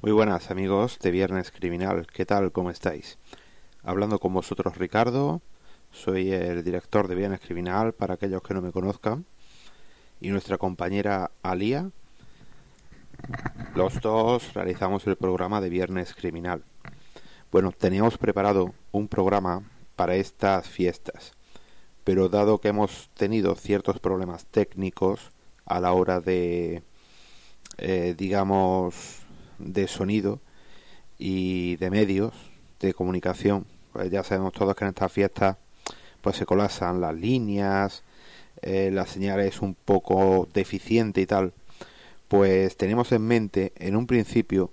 Muy buenas amigos de Viernes Criminal, ¿qué tal? ¿Cómo estáis? Hablando con vosotros Ricardo, soy el director de Viernes Criminal para aquellos que no me conozcan, y nuestra compañera Alía. Los dos realizamos el programa de Viernes Criminal. Bueno, teníamos preparado un programa para estas fiestas, pero dado que hemos tenido ciertos problemas técnicos a la hora de, eh, digamos, de sonido y de medios de comunicación. Pues ya sabemos todos que en estas fiestas pues se colapsan las líneas, eh, la señal es un poco deficiente y tal. Pues tenemos en mente en un principio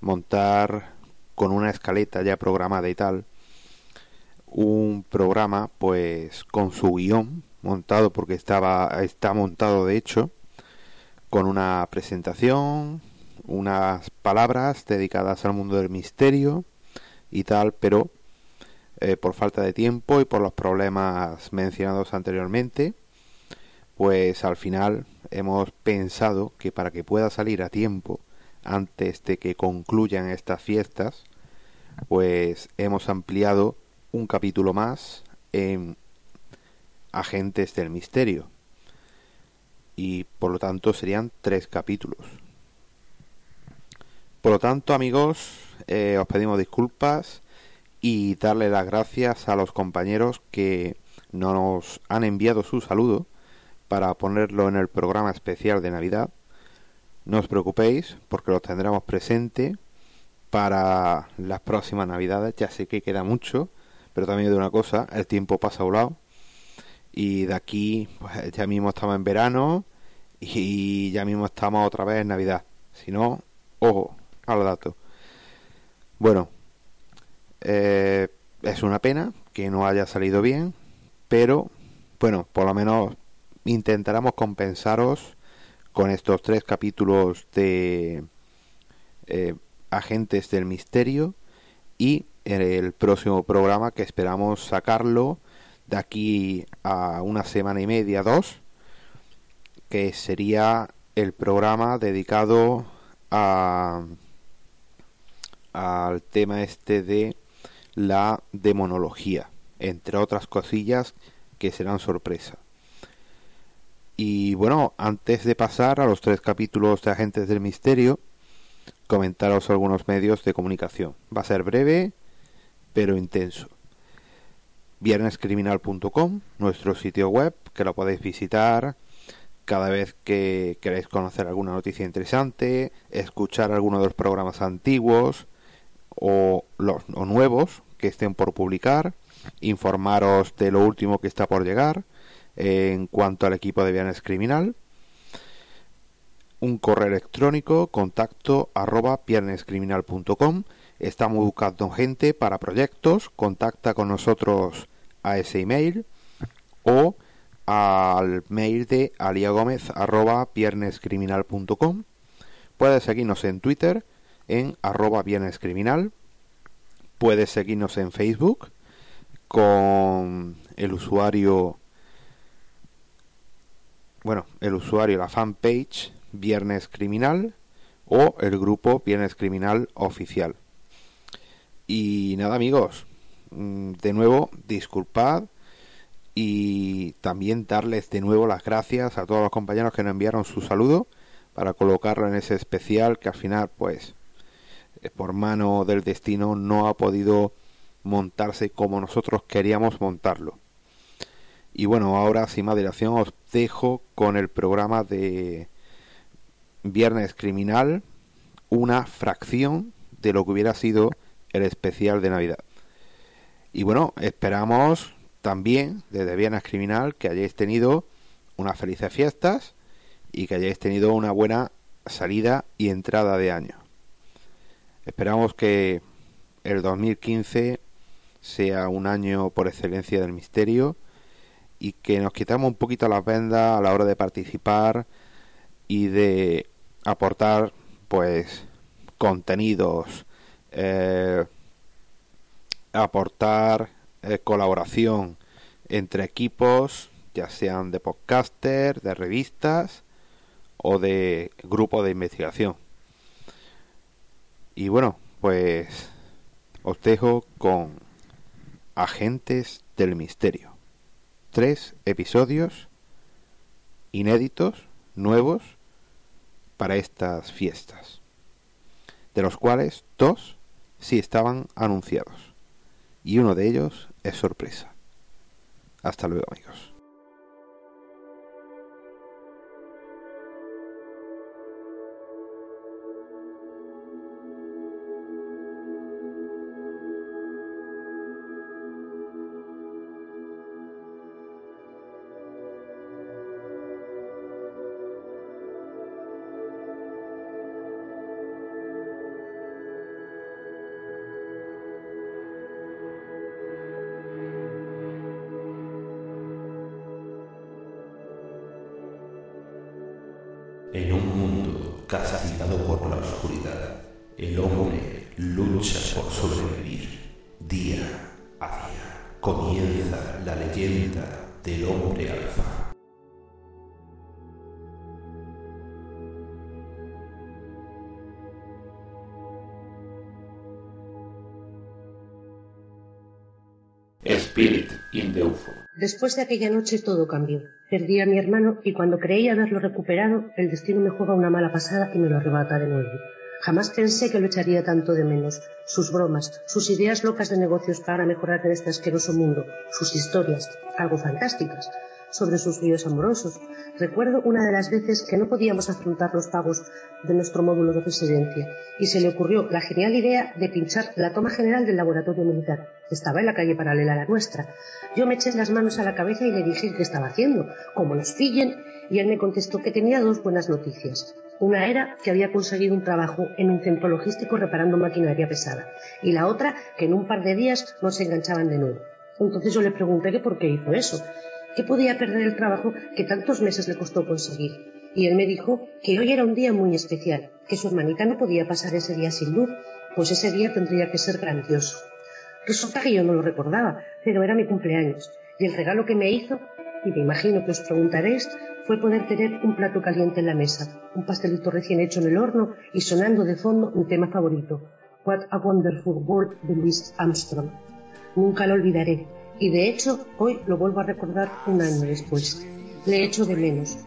montar con una escaleta ya programada y tal un programa pues con su guion montado porque estaba está montado de hecho con una presentación unas palabras dedicadas al mundo del misterio y tal, pero eh, por falta de tiempo y por los problemas mencionados anteriormente, pues al final hemos pensado que para que pueda salir a tiempo antes de que concluyan estas fiestas, pues hemos ampliado un capítulo más en Agentes del Misterio. Y por lo tanto serían tres capítulos. Por lo tanto, amigos, eh, os pedimos disculpas y darle las gracias a los compañeros que nos han enviado su saludo para ponerlo en el programa especial de Navidad. No os preocupéis porque lo tendremos presente para las próximas Navidades. Ya sé que queda mucho, pero también de una cosa, el tiempo pasa a un lado. Y de aquí, pues ya mismo estamos en verano y ya mismo estamos otra vez en Navidad. Si no, ojo, al dato. Bueno, eh, es una pena que no haya salido bien, pero bueno, por lo menos intentaremos compensaros con estos tres capítulos de eh, Agentes del Misterio y el próximo programa que esperamos sacarlo de aquí a una semana y media, dos, que sería el programa dedicado a al tema este de la demonología, entre otras cosillas que serán sorpresa. Y bueno, antes de pasar a los tres capítulos de Agentes del Misterio, comentaros algunos medios de comunicación. Va a ser breve, pero intenso. Viernescriminal.com, nuestro sitio web, que lo podéis visitar cada vez que queréis conocer alguna noticia interesante, escuchar alguno de los programas antiguos, o los nuevos que estén por publicar, informaros de lo último que está por llegar en cuanto al equipo de Viernes Criminal, un correo electrónico contacto arroba viernescriminal.com. Estamos buscando gente para proyectos, contacta con nosotros a ese email o al mail de aliagomez arroba viernescriminal.com. Puedes seguirnos en Twitter en arroba bienes criminal. Puedes seguirnos en Facebook con el usuario, bueno, el usuario, la fanpage Viernes Criminal o el grupo Viernes Criminal Oficial. Y nada amigos, mm, de nuevo disculpad y también darles de nuevo las gracias a todos los compañeros que nos enviaron su saludo para colocarlo en ese especial que al final pues por mano del destino no ha podido montarse como nosotros queríamos montarlo. Y bueno, ahora sin más dilación os dejo con el programa de Viernes Criminal, una fracción de lo que hubiera sido el especial de Navidad. Y bueno, esperamos también desde Viernes Criminal que hayáis tenido unas felices fiestas y que hayáis tenido una buena salida y entrada de año. Esperamos que el 2015 sea un año por excelencia del misterio y que nos quitamos un poquito las vendas a la hora de participar y de aportar pues contenidos eh, aportar eh, colaboración entre equipos ya sean de podcaster de revistas o de grupo de investigación y bueno pues os dejo con agentes del misterio tres episodios inéditos, nuevos, para estas fiestas, de los cuales dos sí estaban anunciados, y uno de ellos es sorpresa. Hasta luego amigos. Por la oscuridad, el hombre lucha por sobrevivir. Día a día comienza la leyenda del hombre alfa. Después de aquella noche todo cambió. Perdí a mi hermano y cuando creí haberlo recuperado, el destino me juega una mala pasada y me lo arrebata de nuevo. Jamás pensé que lo echaría tanto de menos. Sus bromas, sus ideas locas de negocios para mejorar en este asqueroso mundo, sus historias, algo fantásticas, sobre sus líos amorosos. Recuerdo una de las veces que no podíamos afrontar los pagos de nuestro módulo de residencia y se le ocurrió la genial idea de pinchar la toma general del laboratorio militar, que estaba en la calle paralela a la nuestra. Yo me eché las manos a la cabeza y le dije qué estaba haciendo, cómo nos pillen, y él me contestó que tenía dos buenas noticias. Una era que había conseguido un trabajo en un centro logístico reparando maquinaria pesada, y la otra que en un par de días nos enganchaban de nuevo. Entonces yo le pregunté que por qué hizo eso, que podía perder el trabajo que tantos meses le costó conseguir. Y él me dijo que hoy era un día muy especial, que su hermanita no podía pasar ese día sin luz, pues ese día tendría que ser grandioso. Resulta que yo no lo recordaba, pero era mi cumpleaños, y el regalo que me hizo, y me imagino que os preguntaréis, fue poder tener un plato caliente en la mesa, un pastelito recién hecho en el horno y sonando de fondo mi tema favorito, What a Wonderful World de Louis Armstrong. Nunca lo olvidaré, y de hecho, hoy lo vuelvo a recordar un año después. Le echo de menos.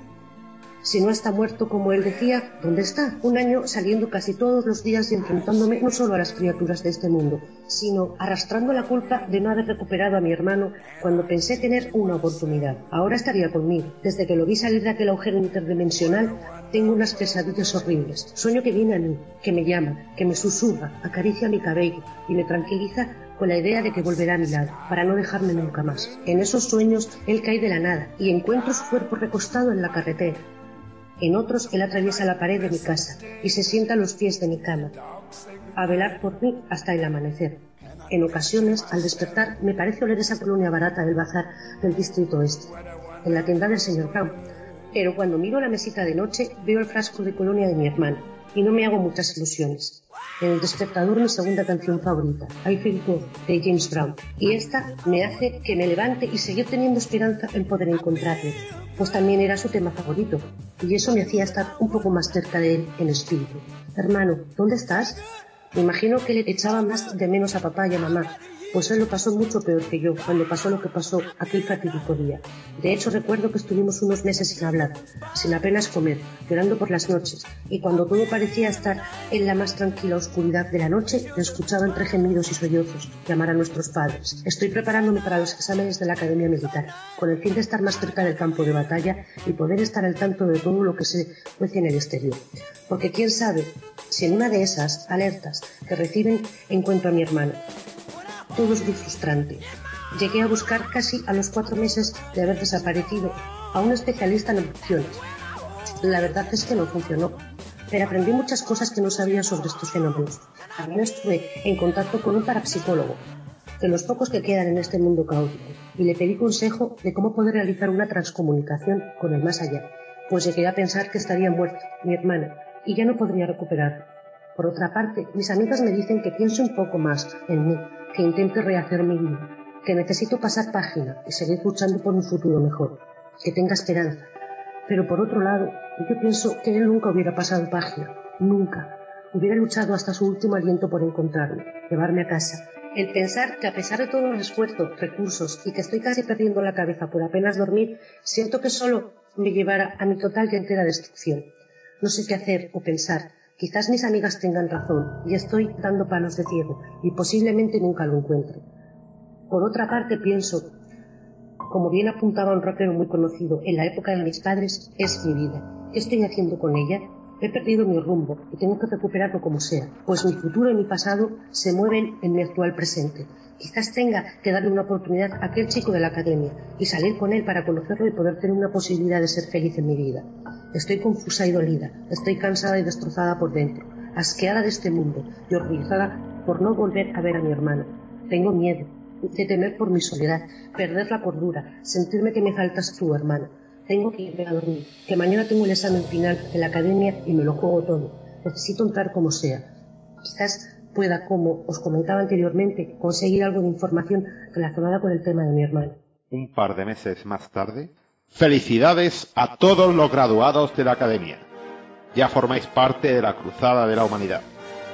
Si no está muerto, como él decía, ¿dónde está? Un año saliendo casi todos los días y enfrentándome no solo a las criaturas de este mundo, sino arrastrando la culpa de no haber recuperado a mi hermano cuando pensé tener una oportunidad. Ahora estaría conmigo. Desde que lo vi salir de aquel agujero interdimensional, tengo unas pesadillas horribles. Sueño que viene a mí, que me llama, que me susurra, acaricia mi cabello y me tranquiliza con la idea de que volverá a mi lado, para no dejarme nunca más. En esos sueños él cae de la nada y encuentro su cuerpo recostado en la carretera. En otros él atraviesa la pared de mi casa y se sienta a los pies de mi cama, a velar por mí hasta el amanecer. En ocasiones, al despertar, me parece oler esa colonia barata del bazar del distrito oeste, en la tienda del señor Brown. Pero cuando miro la mesita de noche, veo el frasco de colonia de mi hermano y no me hago muchas ilusiones. En el despertador mi segunda canción favorita, I Feel Good, de James Brown. Y esta me hace que me levante y seguir teniendo esperanza en poder encontrarle, pues también era su tema favorito, y eso me hacía estar un poco más cerca de él en espíritu. Hermano, ¿dónde estás? Me imagino que le echaba más de menos a papá y a mamá, pues él lo pasó mucho peor que yo cuando pasó lo que pasó aquel fatídico día. De hecho, recuerdo que estuvimos unos meses sin hablar, sin apenas comer, llorando por las noches, y cuando todo parecía estar en la más tranquila oscuridad de la noche, le escuchaba entre gemidos y sollozos llamar a nuestros padres. Estoy preparándome para los exámenes de la Academia Militar, con el fin de estar más cerca del campo de batalla y poder estar al tanto de todo lo que se cuece en el exterior. Porque quién sabe si en una de esas alertas que reciben encuentro a mi hermano, todo es muy frustrante. Llegué a buscar casi a los cuatro meses de haber desaparecido a un especialista en opciones. La verdad es que no funcionó. pero aprendí muchas cosas que no sabía sobre estos fenómenos. También estuve en contacto con un parapsicólogo, de los pocos que quedan en este mundo caótico, y le pedí consejo de cómo poder realizar una transcomunicación con el más allá, pues llegué a pensar que estaría muerto, mi hermana, y ya no podría recuperarlo. Por otra parte, mis amigas me dicen que piense un poco más en mí, que intente rehacer mi vida, que necesito pasar página y seguir luchando por un futuro mejor, que tenga esperanza. Pero por otro lado, yo pienso que él nunca hubiera pasado página, nunca. Hubiera luchado hasta su último aliento por encontrarme, llevarme a casa. El pensar que a pesar de todos los esfuerzos, recursos y que estoy casi perdiendo la cabeza por apenas dormir, siento que solo me llevará a mi total y entera destrucción. No sé qué hacer o pensar. Quizás mis amigas tengan razón y estoy dando palos de ciego y posiblemente nunca lo encuentre. Por otra parte, pienso, como bien apuntaba un rockero muy conocido, en la época de mis padres es mi vida. ¿Qué estoy haciendo con ella? He perdido mi rumbo y tengo que recuperarlo como sea, pues mi futuro y mi pasado se mueven en mi actual presente. Quizás tenga que darle una oportunidad a aquel chico de la academia y salir con él para conocerlo y poder tener una posibilidad de ser feliz en mi vida. Estoy confusa y dolida, estoy cansada y destrozada por dentro, asqueada de este mundo y horrorizada por no volver a ver a mi hermano. Tengo miedo de temer por mi soledad, perder la cordura, sentirme que me faltas tú, hermana. Tengo que irme a dormir, que mañana tengo el examen final de la academia y me lo juego todo. Necesito entrar como sea. Quizás pueda, como os comentaba anteriormente, conseguir algo de información relacionada con el tema de mi hermano. Un par de meses más tarde, felicidades a todos los graduados de la academia. Ya formáis parte de la cruzada de la humanidad.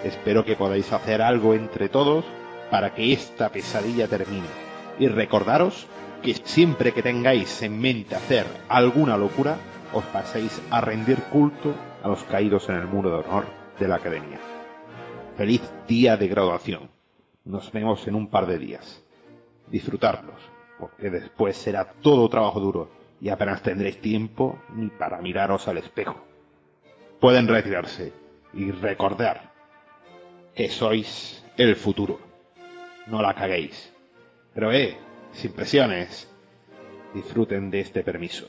Espero que podáis hacer algo entre todos para que esta pesadilla termine. Y recordaros que siempre que tengáis en mente hacer alguna locura, os paséis a rendir culto a los caídos en el muro de honor de la academia. Feliz día de graduación. Nos vemos en un par de días. Disfrutarlos, porque después será todo trabajo duro y apenas tendréis tiempo ni para miraros al espejo. Pueden retirarse y recordar que sois el futuro. No la caguéis. Pero eh, sin presiones. Disfruten de este permiso.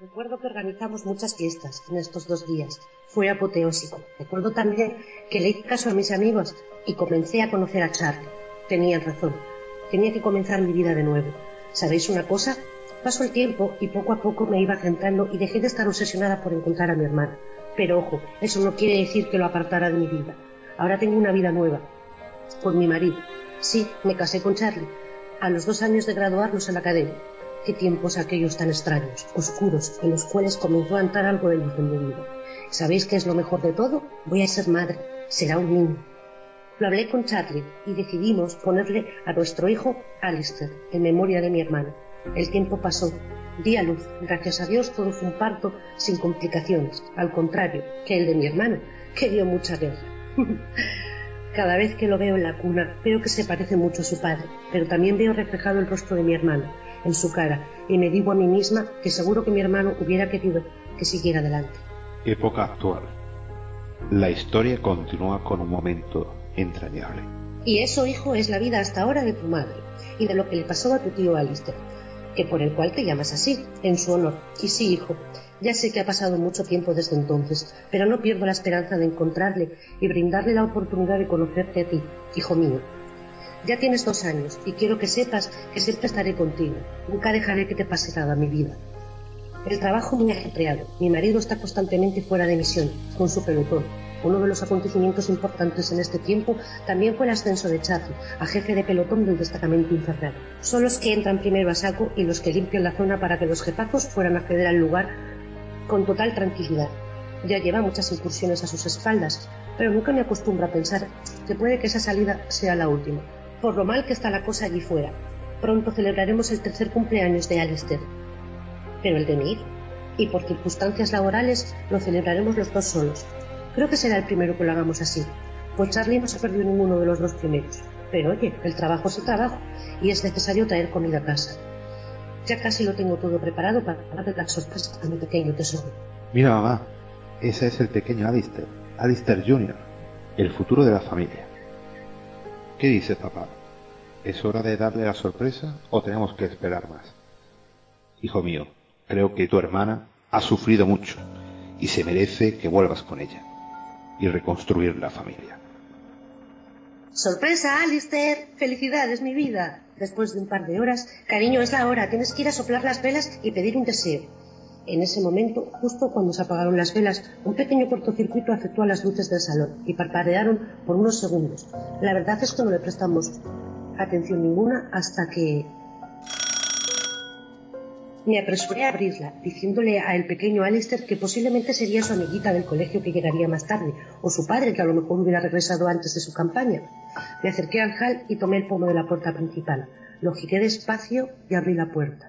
Recuerdo que organizamos muchas fiestas en estos dos días. Fue apoteósico. Recuerdo también que le hice caso a mis amigos y comencé a conocer a Charlie. Tenían razón. Tenía que comenzar mi vida de nuevo. ¿Sabéis una cosa? Pasó el tiempo y poco a poco me iba centrando y dejé de estar obsesionada por encontrar a mi hermano. Pero ojo, eso no quiere decir que lo apartara de mi vida. Ahora tengo una vida nueva. Con mi marido. Sí, me casé con Charlie, a los dos años de graduarnos en la academia. Qué tiempos aquellos tan extraños, oscuros, en los cuales comenzó a entrar algo de luz en mi vida. ¿Sabéis qué es lo mejor de todo? Voy a ser madre. Será un niño. Lo hablé con Charlie y decidimos ponerle a nuestro hijo Alistair, en memoria de mi hermano. El tiempo pasó. Di a luz. Gracias a Dios todo fue un parto sin complicaciones. Al contrario que el de mi hermano, que dio mucha guerra. Cada vez que lo veo en la cuna, veo que se parece mucho a su padre, pero también veo reflejado el rostro de mi hermano en su cara y me digo a mí misma que seguro que mi hermano hubiera querido que siguiera adelante. Época actual. La historia continúa con un momento entrañable. Y eso, hijo, es la vida hasta ahora de tu madre y de lo que le pasó a tu tío Alistair, que por el cual te llamas así, en su honor. Y sí, hijo, ya sé que ha pasado mucho tiempo desde entonces, pero no pierdo la esperanza de encontrarle y brindarle la oportunidad de conocerte a ti, hijo mío. Ya tienes dos años y quiero que sepas que siempre estaré contigo. Nunca dejaré que te pase nada, mi vida. El trabajo muy ajetreado. Mi marido está constantemente fuera de misión, con su pelotón. Uno de los acontecimientos importantes en este tiempo también fue el ascenso de Charlie a jefe de pelotón del destacamento infernal. Son los que entran primero a saco y los que limpian la zona para que los jefazos puedan acceder al lugar con total tranquilidad. Ya lleva muchas incursiones a sus espaldas, pero nunca me acostumbro a pensar que puede que esa salida sea la última. Por lo mal que está la cosa allí fuera. Pronto celebraremos el tercer cumpleaños de Alistair. Pero el de mi. Y por circunstancias laborales lo celebraremos los dos solos. Creo que será el primero que lo hagamos así. Pues Charlie no se perdió ninguno de los dos primeros. Pero oye, el trabajo es el trabajo y es necesario traer comida a casa. Ya casi lo tengo todo preparado para darle la sorpresa a mi pequeño tesoro. Mira, mamá, ese es el pequeño Alistair, Alistair Jr., el futuro de la familia. ¿Qué dices, papá? ¿Es hora de darle la sorpresa o tenemos que esperar más? Hijo mío, creo que tu hermana ha sufrido mucho y se merece que vuelvas con ella y reconstruir la familia. ¡Sorpresa, Alistair! ¡Felicidades, mi vida! Después de un par de horas, cariño, es la hora, tienes que ir a soplar las velas y pedir un deseo. En ese momento, justo cuando se apagaron las velas, un pequeño cortocircuito afectó a las luces del salón y parpadearon por unos segundos. La verdad es que no le prestamos atención ninguna hasta que me apresuré a abrirla, diciéndole a el pequeño Alistair que posiblemente sería su amiguita del colegio que llegaría más tarde, o su padre que a lo mejor hubiera regresado antes de su campaña. Me acerqué al hall y tomé el pomo de la puerta principal. Lo giré despacio y abrí la puerta.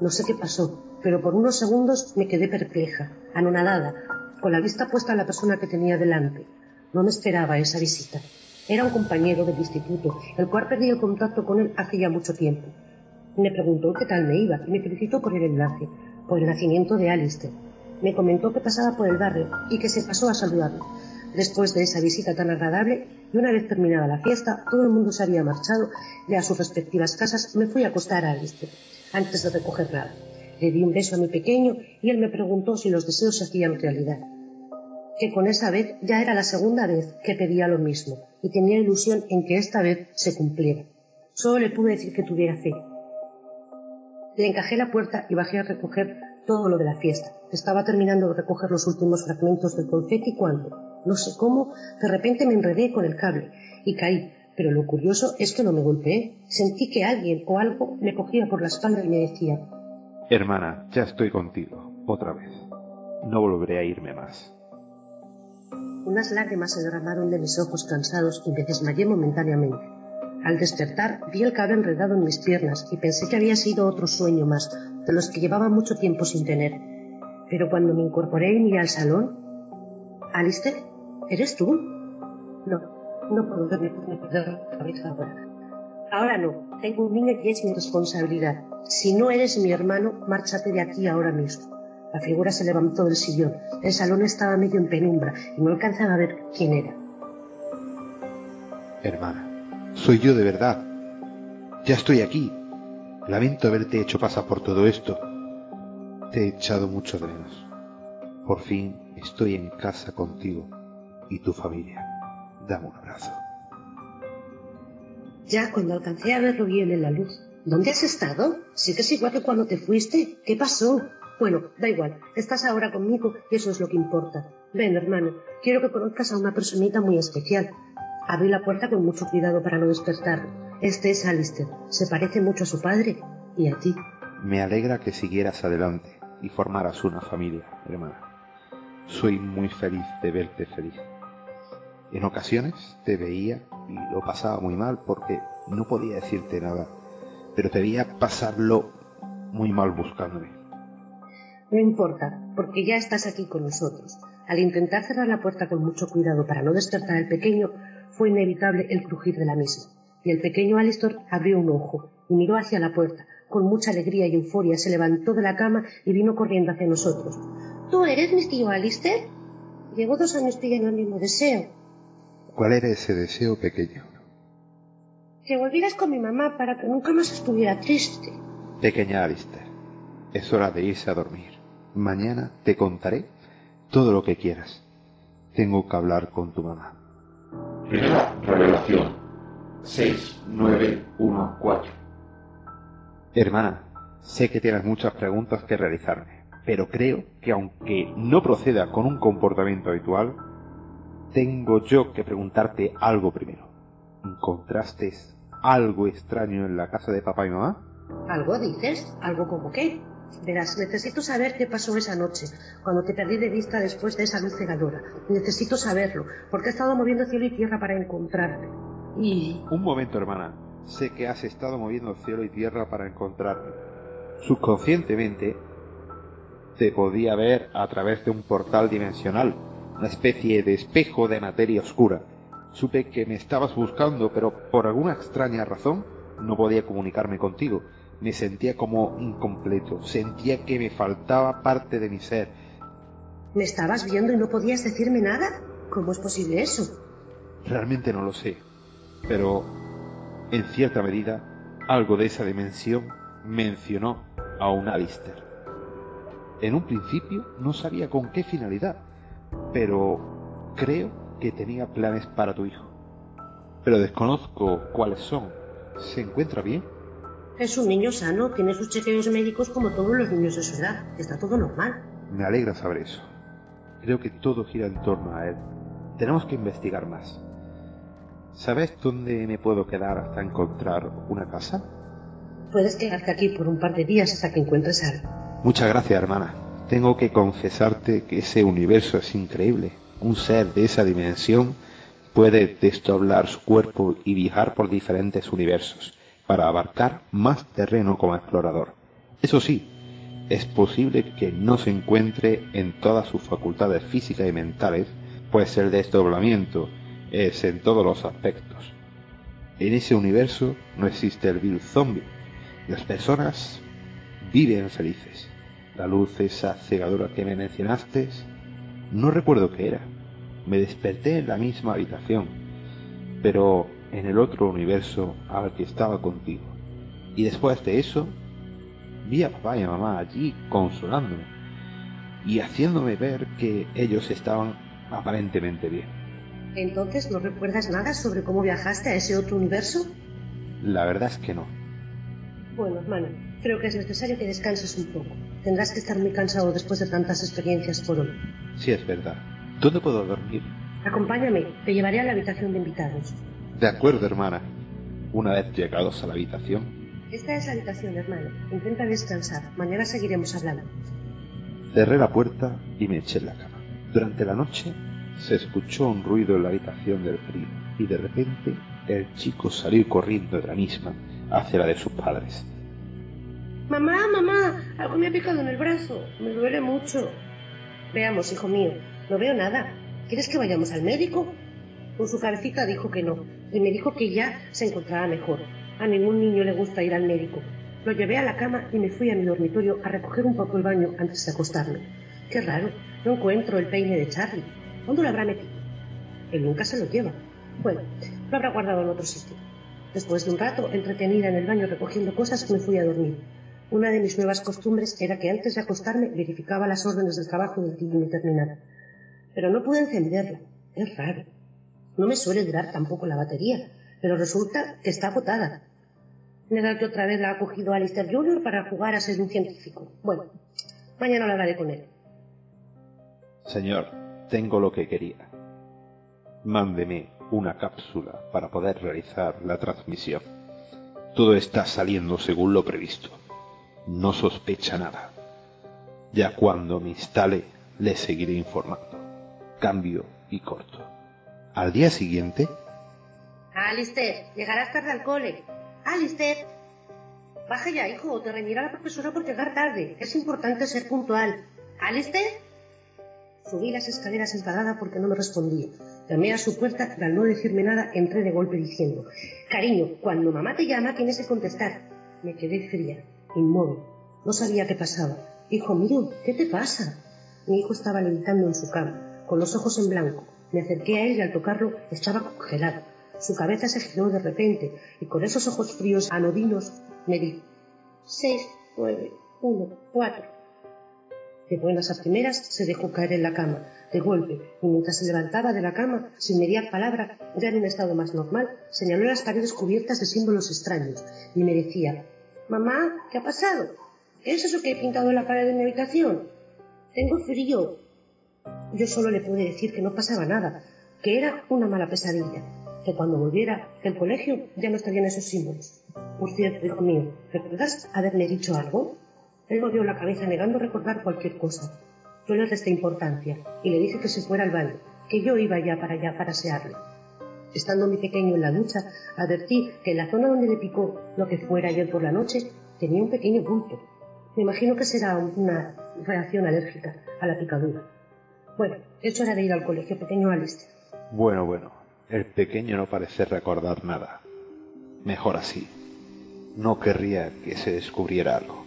No sé qué pasó, pero por unos segundos me quedé perpleja, anonadada, con la vista puesta a la persona que tenía delante. No me esperaba esa visita. Era un compañero del instituto, el cual perdí el contacto con él hace ya mucho tiempo. Me preguntó qué tal me iba y me felicitó por el enlace, por el nacimiento de Alistair. Me comentó que pasaba por el barrio y que se pasó a saludarme. Después de esa visita tan agradable, y una vez terminada la fiesta, todo el mundo se había marchado y a sus respectivas casas me fui a acostar a Alistair, antes de recoger nada. Le di un beso a mi pequeño y él me preguntó si los deseos se hacían realidad. Que con esa vez ya era la segunda vez que pedía lo mismo y tenía ilusión en que esta vez se cumpliera. Solo le pude decir que tuviera fe, le encajé la puerta y bajé a recoger todo lo de la fiesta. Estaba terminando de recoger los últimos fragmentos del confeti cuando, no sé cómo, de repente me enredé con el cable y caí. Pero lo curioso es que no me golpeé. Sentí que alguien o algo me cogía por la espalda y me decía Hermana, ya estoy contigo, otra vez. No volveré a irme más. Unas lágrimas se derramaron de mis ojos cansados y me desmayé momentáneamente. Al despertar vi el cable enredado en mis piernas y pensé que había sido otro sueño más, de los que llevaba mucho tiempo sin tener. Pero cuando me incorporé y miré al salón... Alistair, ¿eres tú? No, no puedo verme la cabeza ahora. Ahora no, tengo un niño y es mi responsabilidad. Si no eres mi hermano, márchate de aquí ahora mismo. La figura se levantó del sillón. El salón estaba medio en penumbra y no alcanzaba a ver quién era. Hermana, soy yo de verdad. Ya estoy aquí. Lamento haberte hecho pasar por todo esto. Te he echado mucho de menos. Por fin estoy en casa contigo y tu familia. Dame un abrazo. Ya cuando alcancé a verlo bien en la luz. ¿Dónde has estado? ¿Sigues igual que cuando te fuiste? ¿Qué pasó? Bueno, da igual. Estás ahora conmigo y eso es lo que importa. Ven, hermano. Quiero que conozcas a una personita muy especial. Abrí la puerta con mucho cuidado para no despertarlo. Este es Alistair. Se parece mucho a su padre y a ti. Me alegra que siguieras adelante y formaras una familia, hermana. Soy muy feliz de verte feliz. En ocasiones te veía y lo pasaba muy mal porque no podía decirte nada, pero te veía pasarlo muy mal buscándome. No importa, porque ya estás aquí con nosotros. Al intentar cerrar la puerta con mucho cuidado para no despertar al pequeño, fue inevitable el crujir de la misma, y el pequeño Alistair abrió un ojo y miró hacia la puerta. Con mucha alegría y euforia se levantó de la cama y vino corriendo hacia nosotros. ¿Tú eres mi tío Alistair? Llevo dos años pidiendo el mismo deseo. ¿Cuál era ese deseo pequeño? Que volvieras con mi mamá para que nunca más estuviera triste. Pequeña Alistair, es hora de irse a dormir. Mañana te contaré todo lo que quieras. Tengo que hablar con tu mamá. Primera revelación. 6914. Hermana, sé que tienes muchas preguntas que realizarme, pero creo que aunque no proceda con un comportamiento habitual, tengo yo que preguntarte algo primero. ¿Encontraste algo extraño en la casa de papá y mamá? ¿Algo dices? ¿Algo como qué? Verás, necesito saber qué pasó esa noche, cuando te perdí de vista después de esa luz cegadora. Necesito saberlo, porque he estado moviendo cielo y tierra para encontrarte. Y... Un momento, hermana. Sé que has estado moviendo cielo y tierra para encontrarme. Subconscientemente, te podía ver a través de un portal dimensional, una especie de espejo de materia oscura. Supe que me estabas buscando, pero por alguna extraña razón no podía comunicarme contigo me sentía como incompleto, sentía que me faltaba parte de mi ser. ¿Me estabas viendo y no podías decirme nada? ¿Cómo es posible eso? Realmente no lo sé, pero en cierta medida algo de esa dimensión mencionó a un Alistair. En un principio no sabía con qué finalidad, pero creo que tenía planes para tu hijo. Pero desconozco cuáles son. ¿Se encuentra bien? Es un niño sano, tiene sus chequeos médicos como todos los niños de su edad. Está todo normal. Me alegra saber eso. Creo que todo gira en torno a él. Tenemos que investigar más. ¿Sabes dónde me puedo quedar hasta encontrar una casa? Puedes quedarte aquí por un par de días hasta que encuentres algo. Muchas gracias, hermana. Tengo que confesarte que ese universo es increíble. Un ser de esa dimensión puede desdoblar su cuerpo y viajar por diferentes universos para abarcar más terreno como explorador. Eso sí, es posible que no se encuentre en todas sus facultades físicas y mentales, pues el desdoblamiento es en todos los aspectos. En ese universo no existe el virus zombie. Las personas viven felices. La luz esa cegadora que me mencionaste, no recuerdo qué era. Me desperté en la misma habitación, pero en el otro universo al que estaba contigo. Y después de eso, vi a papá y a mamá allí consolándome y haciéndome ver que ellos estaban aparentemente bien. Entonces, ¿no recuerdas nada sobre cómo viajaste a ese otro universo? La verdad es que no. Bueno, hermano, creo que es necesario que descanses un poco. Tendrás que estar muy cansado después de tantas experiencias por hoy. Sí, es verdad. ¿Dónde puedo dormir? Acompáñame, te llevaré a la habitación de invitados. De acuerdo, hermana. Una vez llegados a la habitación. Esta es la habitación, hermano. Intenta descansar. Mañana seguiremos hablando. Cerré la puerta y me eché en la cama. Durante la noche se escuchó un ruido en la habitación del frío y de repente el chico salió corriendo de la misma hacia la de sus padres. Mamá, mamá, algo me ha picado en el brazo, me duele mucho. Veamos, hijo mío, no veo nada. ¿Quieres que vayamos al médico? Con su cabecita dijo que no, y me dijo que ya se encontraba mejor. A ningún niño le gusta ir al médico. Lo llevé a la cama y me fui a mi dormitorio a recoger un poco el baño antes de acostarme. Qué raro, no encuentro el peine de Charlie. ¿Dónde lo habrá metido? Él nunca se lo lleva. Bueno, lo habrá guardado en otro sitio. Después de un rato, entretenida en el baño recogiendo cosas, me fui a dormir. Una de mis nuevas costumbres era que antes de acostarme verificaba las órdenes del trabajo del día terminar. Pero no pude encenderla. Es raro. No me suele durar tampoco la batería, pero resulta que está agotada. da que otra vez la ha cogido Alistair Jr. para jugar a ser un científico. Bueno, mañana lo hablaré con él. Señor, tengo lo que quería. Mándeme una cápsula para poder realizar la transmisión. Todo está saliendo según lo previsto. No sospecha nada. Ya cuando me instale, le seguiré informando. Cambio y corto. Al día siguiente. Alistair, llegarás tarde al cole. Alistair. Baja ya, hijo, o te reñirá la profesora por llegar tarde. Es importante ser puntual. Alistair. Subí las escaleras enfadada porque no me respondía. Llamé a su puerta y al no decirme nada entré de golpe diciendo, cariño, cuando mamá te llama tienes que contestar. Me quedé fría, inmóvil. No sabía qué pasaba. Hijo mío, ¿qué te pasa? Mi hijo estaba levitando en su cama, con los ojos en blanco. Me acerqué a él y al tocarlo estaba congelado. Su cabeza se giró de repente y con esos ojos fríos anodinos me dijo, seis, nueve, uno, cuatro. De buenas a primeras se dejó caer en la cama, de golpe, y mientras se levantaba de la cama, sin mediar palabra, ya en un estado más normal, señaló las paredes cubiertas de símbolos extraños, y me decía, Mamá, ¿qué ha pasado? ¿Qué es eso que he pintado en la pared de mi habitación? Tengo frío. Yo solo le pude decir que no pasaba nada, que era una mala pesadilla, que cuando volviera del colegio ya no estarían esos símbolos. Por cierto, hijo mío, ¿recuerdas haberme dicho algo? Él movió la cabeza negando recordar cualquier cosa. Yo le resté importancia y le dije que se fuera al baño, que yo iba ya para allá para asearle. Estando mi pequeño en la ducha, advertí que en la zona donde le picó lo que fuera ayer por la noche tenía un pequeño bulto. Me imagino que será una reacción alérgica a la picadura. Bueno, es hora de ir al colegio, pequeño Alistair. Bueno, bueno, el pequeño no parece recordar nada. Mejor así. No querría que se descubriera algo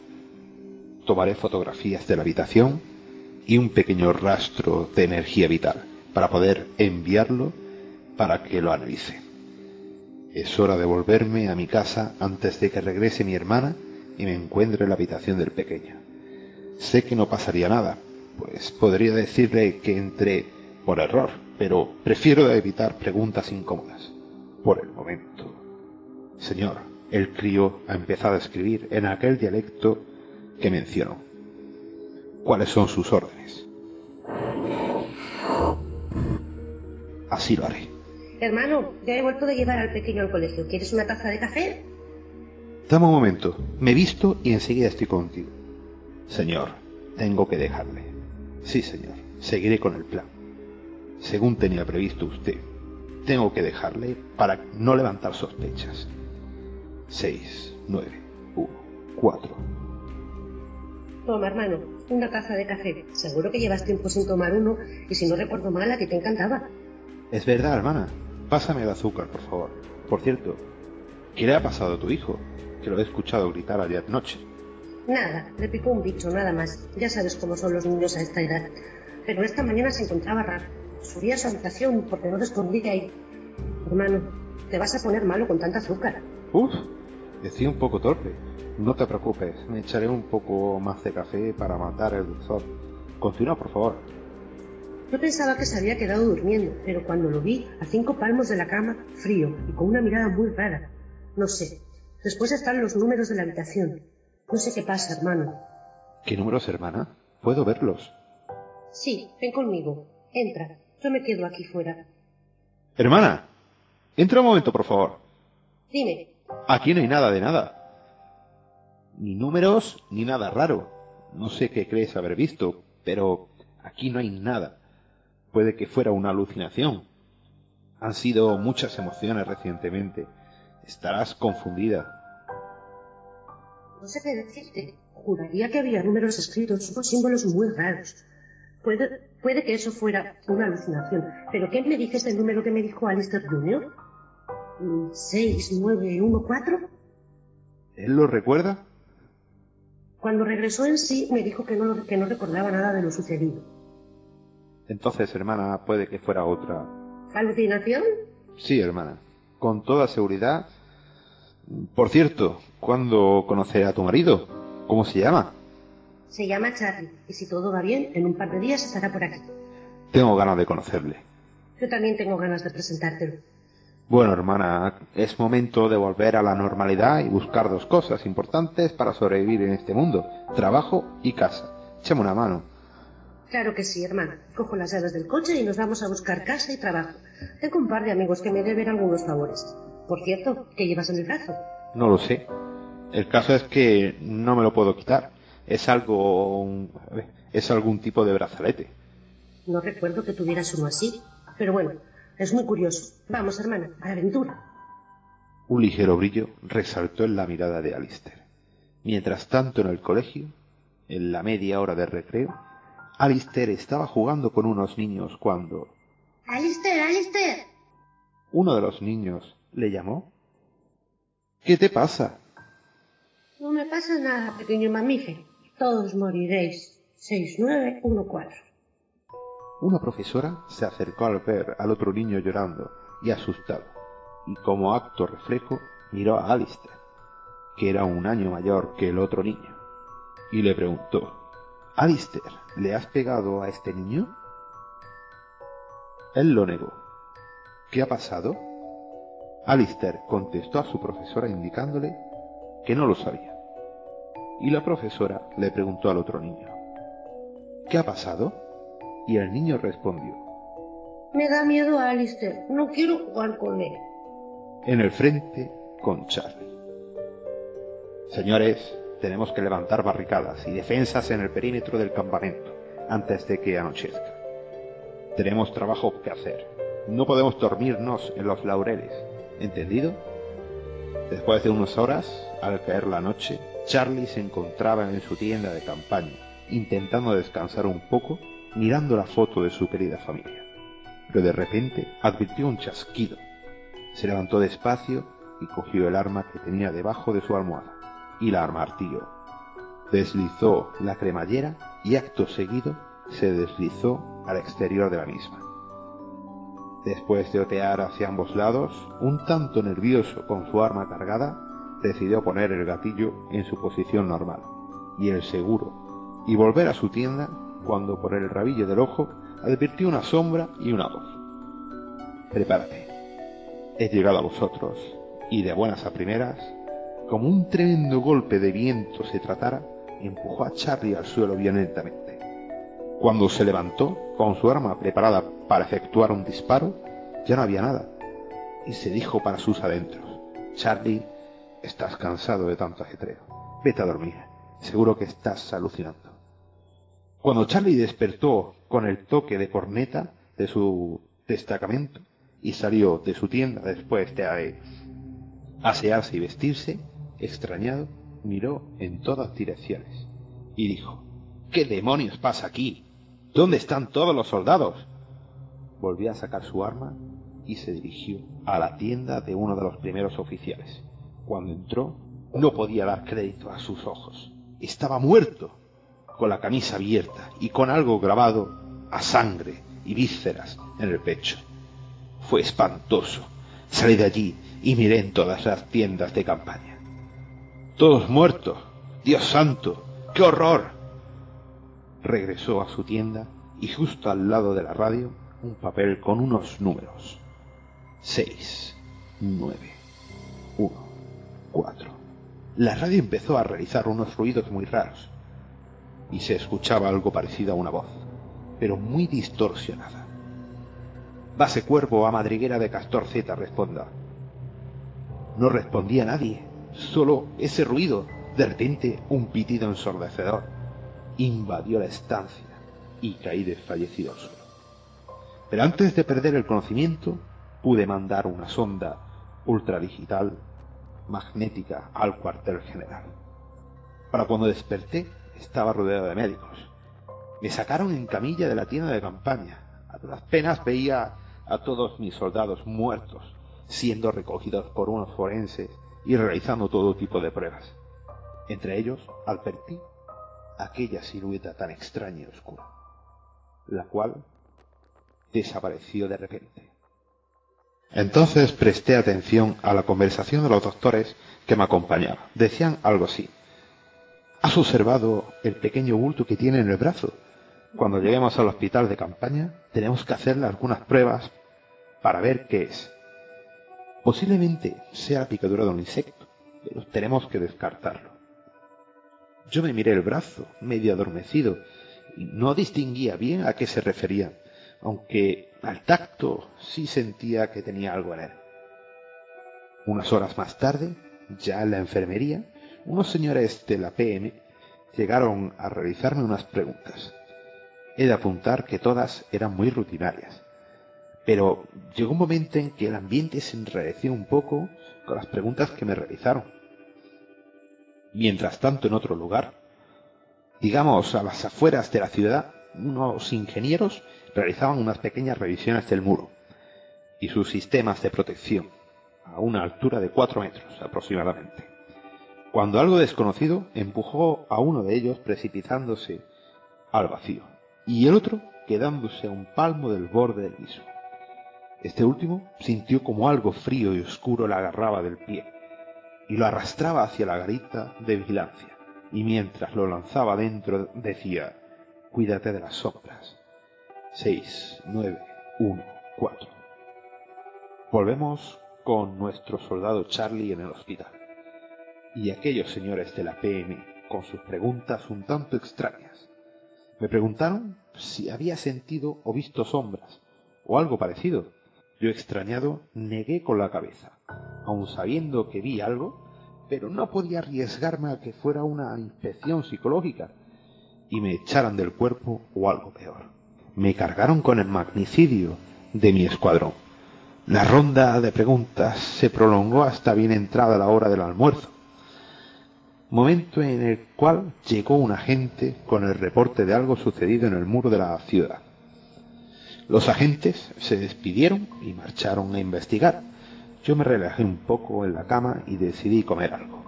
tomaré fotografías de la habitación y un pequeño rastro de energía vital para poder enviarlo para que lo analice. Es hora de volverme a mi casa antes de que regrese mi hermana y me encuentre en la habitación del pequeño. Sé que no pasaría nada, pues podría decirle que entré por error, pero prefiero evitar preguntas incómodas. Por el momento. Señor, el crío ha empezado a escribir en aquel dialecto que mencionó. ¿Cuáles son sus órdenes? Así lo haré. Hermano, ya he vuelto de llevar al pequeño al colegio. ¿Quieres una taza de café? Dame un momento. Me visto y enseguida estoy contigo. Señor, tengo que dejarle. Sí, señor. Seguiré con el plan. Según tenía previsto usted, tengo que dejarle para no levantar sospechas. Seis, nueve, uno, cuatro. Toma, hermano, una taza de café. Seguro que llevas tiempo sin tomar uno y si no recuerdo mal, a ti te encantaba. Es verdad, hermana. Pásame el azúcar, por favor. Por cierto, ¿qué le ha pasado a tu hijo? Que lo he escuchado gritar ayer noche. Nada, le picó un bicho, nada más. Ya sabes cómo son los niños a esta edad. Pero esta mañana se encontraba raro. Subía a su habitación porque no respondía y... Hermano, te vas a poner malo con tanta azúcar. Uf, decía un poco torpe. No te preocupes, me echaré un poco más de café para matar el dulzor. Continúa, por favor. Yo pensaba que se había quedado durmiendo, pero cuando lo vi, a cinco palmos de la cama, frío y con una mirada muy rara. No sé. Después están los números de la habitación. No sé qué pasa, hermano. ¿Qué números, hermana? ¿Puedo verlos? Sí, ven conmigo. Entra. Yo me quedo aquí fuera. Hermana, entra un momento, por favor. Dime. Aquí no hay nada de nada. Ni números, ni nada raro. No sé qué crees haber visto, pero aquí no hay nada. Puede que fuera una alucinación. Han sido muchas emociones recientemente. Estarás confundida. No sé qué decirte. Juraría que había números escritos, unos símbolos muy raros. Puede, puede que eso fuera una alucinación. ¿Pero qué me dices del número que me dijo Alistair Jr.? ¿6914? ¿Él lo recuerda? Cuando regresó en sí, me dijo que no, que no recordaba nada de lo sucedido. Entonces, hermana, puede que fuera otra. ¿Alucinación? Sí, hermana. Con toda seguridad. Por cierto, ¿cuándo conoceré a tu marido? ¿Cómo se llama? Se llama Charlie, y si todo va bien, en un par de días estará por aquí. Tengo ganas de conocerle. Yo también tengo ganas de presentártelo. Bueno, hermana, es momento de volver a la normalidad y buscar dos cosas importantes para sobrevivir en este mundo, trabajo y casa. Échame una mano. Claro que sí, hermano. Cojo las llaves del coche y nos vamos a buscar casa y trabajo. Tengo un par de amigos que me deben algunos favores. Por cierto, ¿qué llevas en el brazo? No lo sé. El caso es que no me lo puedo quitar. Es algo... es algún tipo de brazalete. No recuerdo que tuvieras uno así. Pero bueno, es muy curioso. Vamos, hermana, a la aventura. Un ligero brillo resaltó en la mirada de Alistair. Mientras tanto, en el colegio, en la media hora de recreo, Alistair estaba jugando con unos niños cuando... ¡Alistair, Alistair! Uno de los niños le llamó. ¿Qué te pasa? No me pasa nada, pequeño mamífero. Todos moriréis. 6914. Una profesora se acercó al ver al otro niño llorando y asustado, y como acto reflejo miró a Alistair, que era un año mayor que el otro niño, y le preguntó, Alistair, ¿le has pegado a este niño? Él lo negó. ¿Qué ha pasado? Alistair contestó a su profesora indicándole que no lo sabía. Y la profesora le preguntó al otro niño, ¿qué ha pasado? Y el niño respondió, Me da miedo a Alistair, no quiero jugar con él. En el frente con Charlie. Señores, tenemos que levantar barricadas y defensas en el perímetro del campamento antes de que anochezca. Tenemos trabajo que hacer. No podemos dormirnos en los laureles. ¿Entendido? Después de unas horas, al caer la noche, Charlie se encontraba en su tienda de campaña, intentando descansar un poco mirando la foto de su querida familia. Pero de repente advirtió un chasquido. Se levantó despacio y cogió el arma que tenía debajo de su almohada y la martilló. Deslizó la cremallera y acto seguido se deslizó al exterior de la misma. Después de otear hacia ambos lados, un tanto nervioso con su arma cargada, decidió poner el gatillo en su posición normal y el seguro y volver a su tienda cuando por el rabillo del ojo advirtió una sombra y una voz. Prepárate. He llegado a vosotros y de buenas a primeras, como un tremendo golpe de viento se tratara, empujó a Charlie al suelo violentamente. Cuando se levantó, con su arma preparada para efectuar un disparo, ya no había nada, y se dijo para sus adentros, Charlie, estás cansado de tanto ajetreo. Vete a dormir. Seguro que estás alucinando. Cuando Charlie despertó con el toque de corneta de su destacamento y salió de su tienda después de asearse y vestirse, extrañado, miró en todas direcciones y dijo, ¿Qué demonios pasa aquí? ¿Dónde están todos los soldados? Volvió a sacar su arma y se dirigió a la tienda de uno de los primeros oficiales. Cuando entró, no podía dar crédito a sus ojos. Estaba muerto, con la camisa abierta y con algo grabado a sangre y vísceras en el pecho. Fue espantoso. Salí de allí y miré en todas las tiendas de campaña. Todos muertos. Dios santo. ¡Qué horror! Regresó a su tienda y justo al lado de la radio un papel con unos números. Seis, nueve, uno, cuatro. La radio empezó a realizar unos ruidos muy raros y se escuchaba algo parecido a una voz, pero muy distorsionada. Base cuervo a madriguera de Castor Z, responda. No respondía nadie, solo ese ruido. De repente, un pitido ensordecedor invadió la estancia y caí desfallecido al suelo. Pero antes de perder el conocimiento, pude mandar una sonda ultradigital magnética al cuartel general. Para cuando desperté, estaba rodeado de médicos. Me sacaron en camilla de la tienda de campaña. A todas penas veía a todos mis soldados muertos, siendo recogidos por unos forenses y realizando todo tipo de pruebas. Entre ellos advertí aquella silueta tan extraña y oscura, la cual desapareció de repente. Entonces presté atención a la conversación de los doctores que me acompañaban. Decían algo así. ¿Has observado el pequeño bulto que tiene en el brazo? Cuando lleguemos al hospital de campaña, tenemos que hacerle algunas pruebas para ver qué es. Posiblemente sea la picadura de un insecto, pero tenemos que descartarlo. Yo me miré el brazo, medio adormecido, y no distinguía bien a qué se refería, aunque al tacto sí sentía que tenía algo en él. Unas horas más tarde, ya en la enfermería, unos señores de la PM llegaron a realizarme unas preguntas. He de apuntar que todas eran muy rutinarias. Pero llegó un momento en que el ambiente se enrareció un poco con las preguntas que me realizaron. Mientras tanto, en otro lugar, digamos a las afueras de la ciudad, unos ingenieros realizaban unas pequeñas revisiones del muro y sus sistemas de protección a una altura de cuatro metros aproximadamente. Cuando algo desconocido empujó a uno de ellos precipitándose al vacío y el otro quedándose a un palmo del borde del mismo. Este último sintió como algo frío y oscuro le agarraba del pie y lo arrastraba hacia la garita de vigilancia, y mientras lo lanzaba dentro decía, cuídate de las sombras. 6, 9, 1, 4. Volvemos con nuestro soldado Charlie en el hospital. Y aquellos señores de la PM con sus preguntas un tanto extrañas. Me preguntaron si había sentido o visto sombras, o algo parecido. Yo extrañado negué con la cabeza, aun sabiendo que vi algo, pero no podía arriesgarme a que fuera una inspección psicológica y me echaran del cuerpo o algo peor. Me cargaron con el magnicidio de mi escuadrón. La ronda de preguntas se prolongó hasta bien entrada la hora del almuerzo, momento en el cual llegó un agente con el reporte de algo sucedido en el muro de la ciudad. Los agentes se despidieron y marcharon a investigar. Yo me relajé un poco en la cama y decidí comer algo.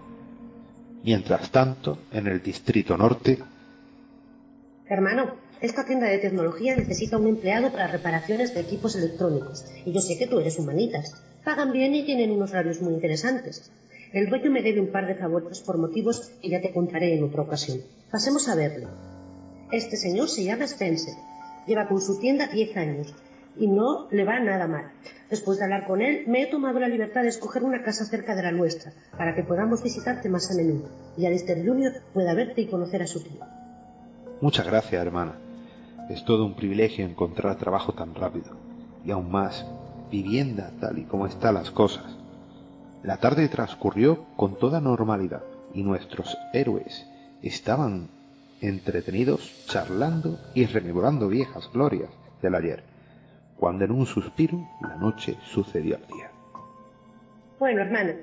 Mientras tanto, en el distrito norte... Hermano, esta tienda de tecnología necesita un empleado para reparaciones de equipos electrónicos. Y yo sé que tú eres humanitas. Pagan bien y tienen unos horarios muy interesantes. El dueño me debe un par de favores por motivos que ya te contaré en otra ocasión. Pasemos a verlo. Este señor se llama Spencer. Lleva con su tienda 10 años y no le va nada mal. Después de hablar con él, me he tomado la libertad de escoger una casa cerca de la nuestra para que podamos visitarte más a menudo y Alistair Junior pueda verte y conocer a su tío. Muchas gracias, hermana. Es todo un privilegio encontrar trabajo tan rápido y aún más vivienda tal y como están las cosas. La tarde transcurrió con toda normalidad y nuestros héroes estaban entretenidos charlando y rememorando viejas glorias del ayer, cuando en un suspiro la noche sucedió al día. Bueno, hermano,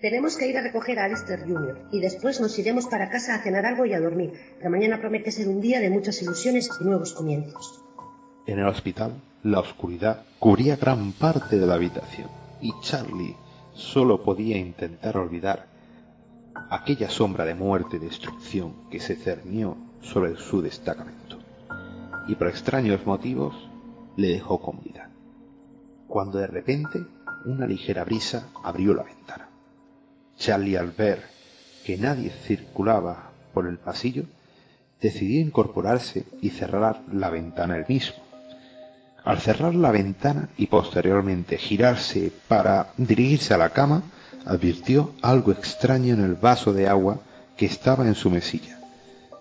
tenemos que ir a recoger a Alistair Jr. y después nos iremos para casa a cenar algo y a dormir, que mañana promete ser un día de muchas ilusiones y nuevos comienzos. En el hospital, la oscuridad cubría gran parte de la habitación y Charlie solo podía intentar olvidar aquella sombra de muerte y destrucción que se cernió sobre su destacamento, y por extraños motivos le dejó con vida, cuando de repente una ligera brisa abrió la ventana. Charlie al ver que nadie circulaba por el pasillo, decidió incorporarse y cerrar la ventana él mismo. Al cerrar la ventana y posteriormente girarse para dirigirse a la cama, advirtió algo extraño en el vaso de agua que estaba en su mesilla.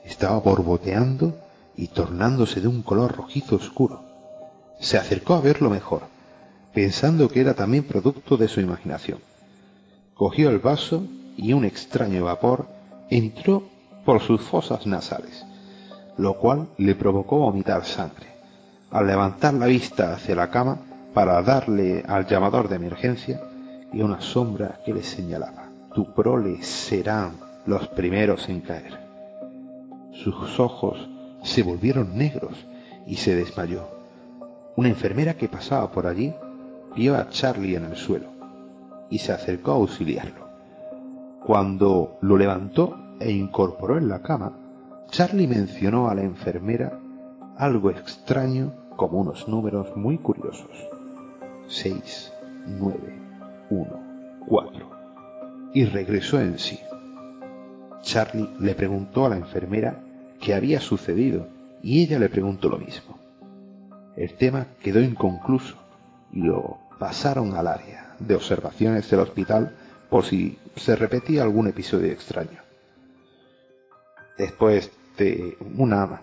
Estaba borboteando y tornándose de un color rojizo oscuro. Se acercó a verlo mejor, pensando que era también producto de su imaginación. Cogió el vaso y un extraño vapor entró por sus fosas nasales, lo cual le provocó vomitar sangre. Al levantar la vista hacia la cama para darle al llamador de emergencia, y una sombra que le señalaba. Tu prole serán los primeros en caer. Sus ojos se volvieron negros y se desmayó. Una enfermera que pasaba por allí vio a Charlie en el suelo y se acercó a auxiliarlo. Cuando lo levantó e incorporó en la cama, Charlie mencionó a la enfermera algo extraño como unos números muy curiosos. Seis, nueve, uno, cuatro, y regresó en sí. Charlie le preguntó a la enfermera qué había sucedido y ella le preguntó lo mismo. El tema quedó inconcluso y lo pasaron al área de observaciones del hospital por si se repetía algún episodio extraño. Después de una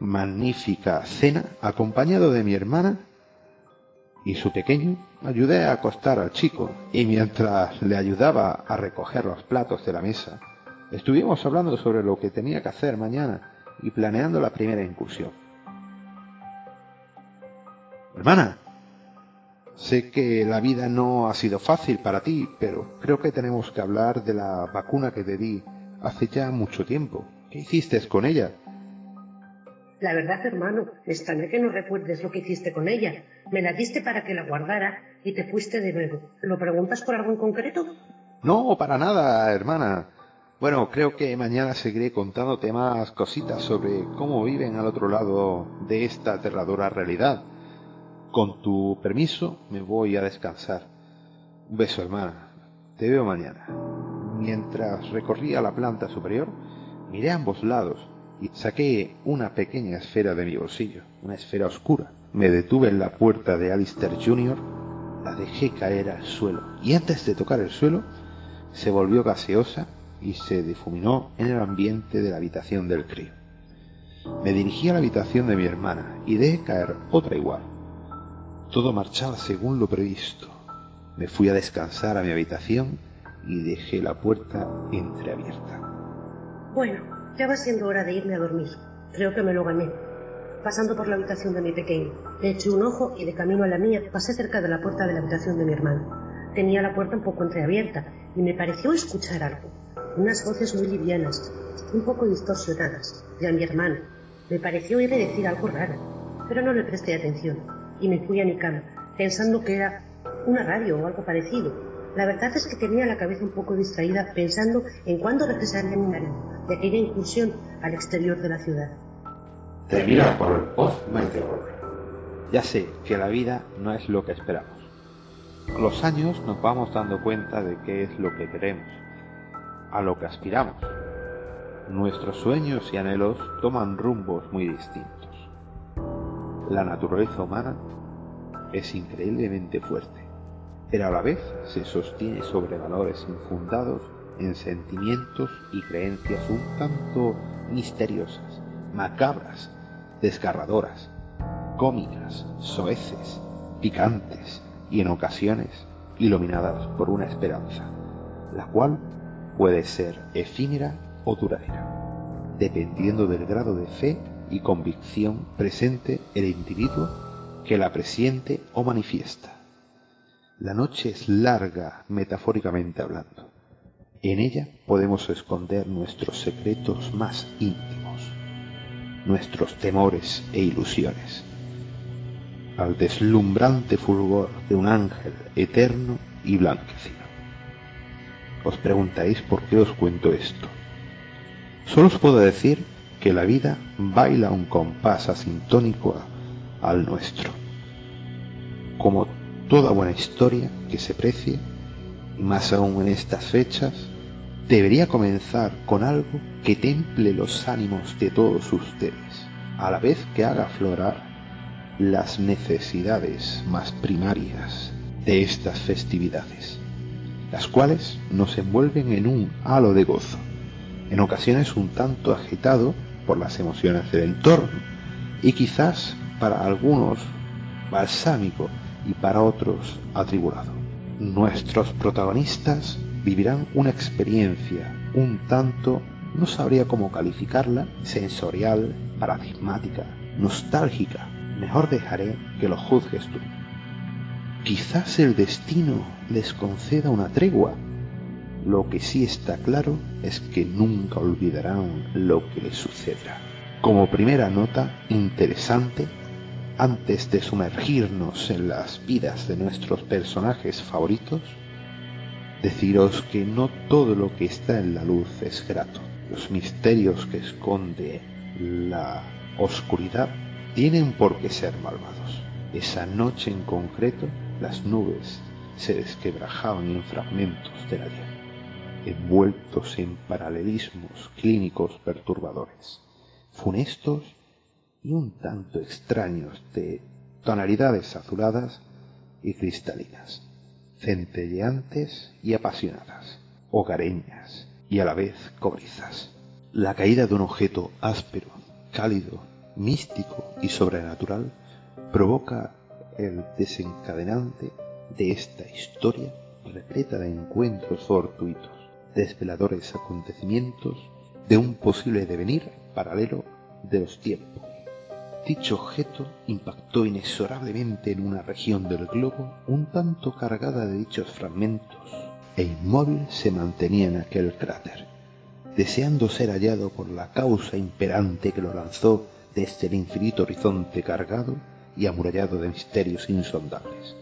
magnífica cena, acompañado de mi hermana, y su pequeño, ayudé a acostar al chico y mientras le ayudaba a recoger los platos de la mesa, estuvimos hablando sobre lo que tenía que hacer mañana y planeando la primera incursión. Hermana, sé que la vida no ha sido fácil para ti, pero creo que tenemos que hablar de la vacuna que te di hace ya mucho tiempo. ¿Qué hiciste con ella? La verdad, hermano, me extraña que no recuerdes lo que hiciste con ella. Me la diste para que la guardara y te fuiste de nuevo. ¿Lo preguntas por algo en concreto? No, para nada, hermana. Bueno, creo que mañana seguiré contándote más cositas sobre cómo viven al otro lado de esta aterradora realidad. Con tu permiso, me voy a descansar. Un beso, hermana. Te veo mañana. Mientras recorría la planta superior, miré a ambos lados y saqué una pequeña esfera de mi bolsillo, una esfera oscura. Me detuve en la puerta de Alistair Jr., la dejé caer al suelo y antes de tocar el suelo se volvió gaseosa y se difuminó en el ambiente de la habitación del crío. Me dirigí a la habitación de mi hermana y dejé caer otra igual. Todo marchaba según lo previsto. Me fui a descansar a mi habitación y dejé la puerta entreabierta. Bueno, ya va siendo hora de irme a dormir. Creo que me lo gané. Pasando por la habitación de mi pequeño, le eché un ojo y de camino a la mía pasé cerca de la puerta de la habitación de mi hermano. Tenía la puerta un poco entreabierta y me pareció escuchar algo. Unas voces muy livianas, un poco distorsionadas, de a mi hermano. Me pareció oírle decir algo raro, pero no le presté atención y me fui a mi cama, pensando que era una radio o algo parecido, la verdad es que tenía la cabeza un poco distraída pensando en cuándo regresaría mi marido de aquella incursión al exterior de la ciudad. Termina por el post Ya sé que la vida no es lo que esperamos. Con los años nos vamos dando cuenta de qué es lo que queremos, a lo que aspiramos. nuestros sueños y anhelos toman rumbos muy distintos. La naturaleza humana es increíblemente fuerte, pero a la vez se sostiene sobre valores infundados en sentimientos y creencias un tanto misteriosas, macabras, desgarradoras, cómicas, soeces, picantes y en ocasiones iluminadas por una esperanza, la cual puede ser efímera o duradera, dependiendo del grado de fe y convicción presente el individuo que la presiente o manifiesta. La noche es larga, metafóricamente hablando. En ella podemos esconder nuestros secretos más íntimos, nuestros temores e ilusiones. Al deslumbrante fulgor de un ángel eterno y blanquecino. Os preguntáis por qué os cuento esto. Solo os puedo decir que la vida baila un compás asintónico al nuestro. Como toda buena historia que se precie, y más aún en estas fechas, debería comenzar con algo que temple los ánimos de todos ustedes, a la vez que haga aflorar las necesidades más primarias de estas festividades, las cuales nos envuelven en un halo de gozo, en ocasiones un tanto agitado por las emociones del entorno y quizás para algunos balsámico y para otros atribulado. Nuestros protagonistas vivirán una experiencia un tanto, no sabría cómo calificarla, sensorial, paradigmática, nostálgica. Mejor dejaré que lo juzgues tú. Quizás el destino les conceda una tregua. Lo que sí está claro es que nunca olvidarán lo que les sucederá. Como primera nota interesante, antes de sumergirnos en las vidas de nuestros personajes favoritos, deciros que no todo lo que está en la luz es grato. Los misterios que esconde la oscuridad tienen por qué ser malvados. Esa noche en concreto, las nubes se desquebrajaban en fragmentos de la envueltos en paralelismos clínicos perturbadores, funestos y un tanto extraños de tonalidades azuladas y cristalinas, centelleantes y apasionadas, hogareñas y a la vez cobrizas. La caída de un objeto áspero, cálido, místico y sobrenatural provoca el desencadenante de esta historia repleta de encuentros fortuitos, desveladores acontecimientos de un posible devenir paralelo de los tiempos Dicho objeto impactó inexorablemente en una región del globo un tanto cargada de dichos fragmentos, e inmóvil se mantenía en aquel cráter, deseando ser hallado por la causa imperante que lo lanzó desde el infinito horizonte cargado y amurallado de misterios insondables.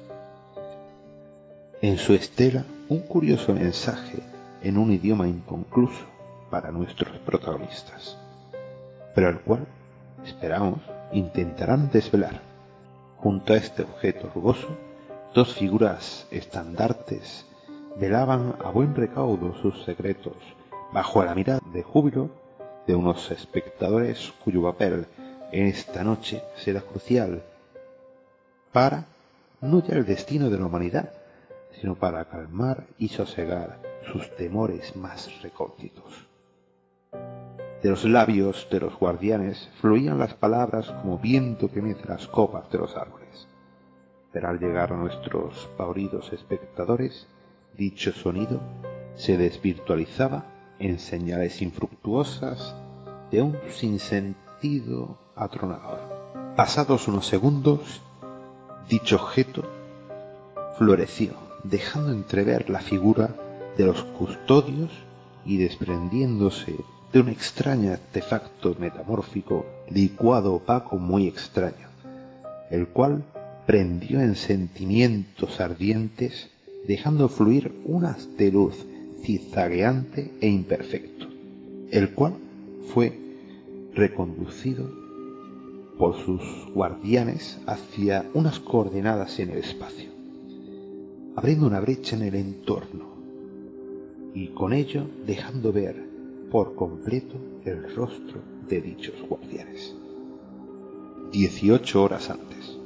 En su estela, un curioso mensaje en un idioma inconcluso para nuestros protagonistas, pero el cual, esperamos, intentarán desvelar. Junto a este objeto rugoso, dos figuras estandartes velaban a buen recaudo sus secretos bajo la mirada de júbilo de unos espectadores cuyo papel en esta noche será crucial para no ya el destino de la humanidad, sino para calmar y sosegar sus temores más recónditos. De los labios de los guardianes fluían las palabras como viento que mece las copas de los árboles. Pero al llegar a nuestros pavoridos espectadores, dicho sonido se desvirtualizaba en señales infructuosas de un sinsentido atronador. Pasados unos segundos, dicho objeto floreció, dejando entrever la figura de los custodios y desprendiéndose de un extraño artefacto metamórfico licuado opaco muy extraño, el cual prendió en sentimientos ardientes, dejando fluir un haz de luz zigzagueante e imperfecto, el cual fue reconducido por sus guardianes hacia unas coordenadas en el espacio, abriendo una brecha en el entorno y con ello dejando ver por completo el rostro de dichos guardianes. Dieciocho horas antes.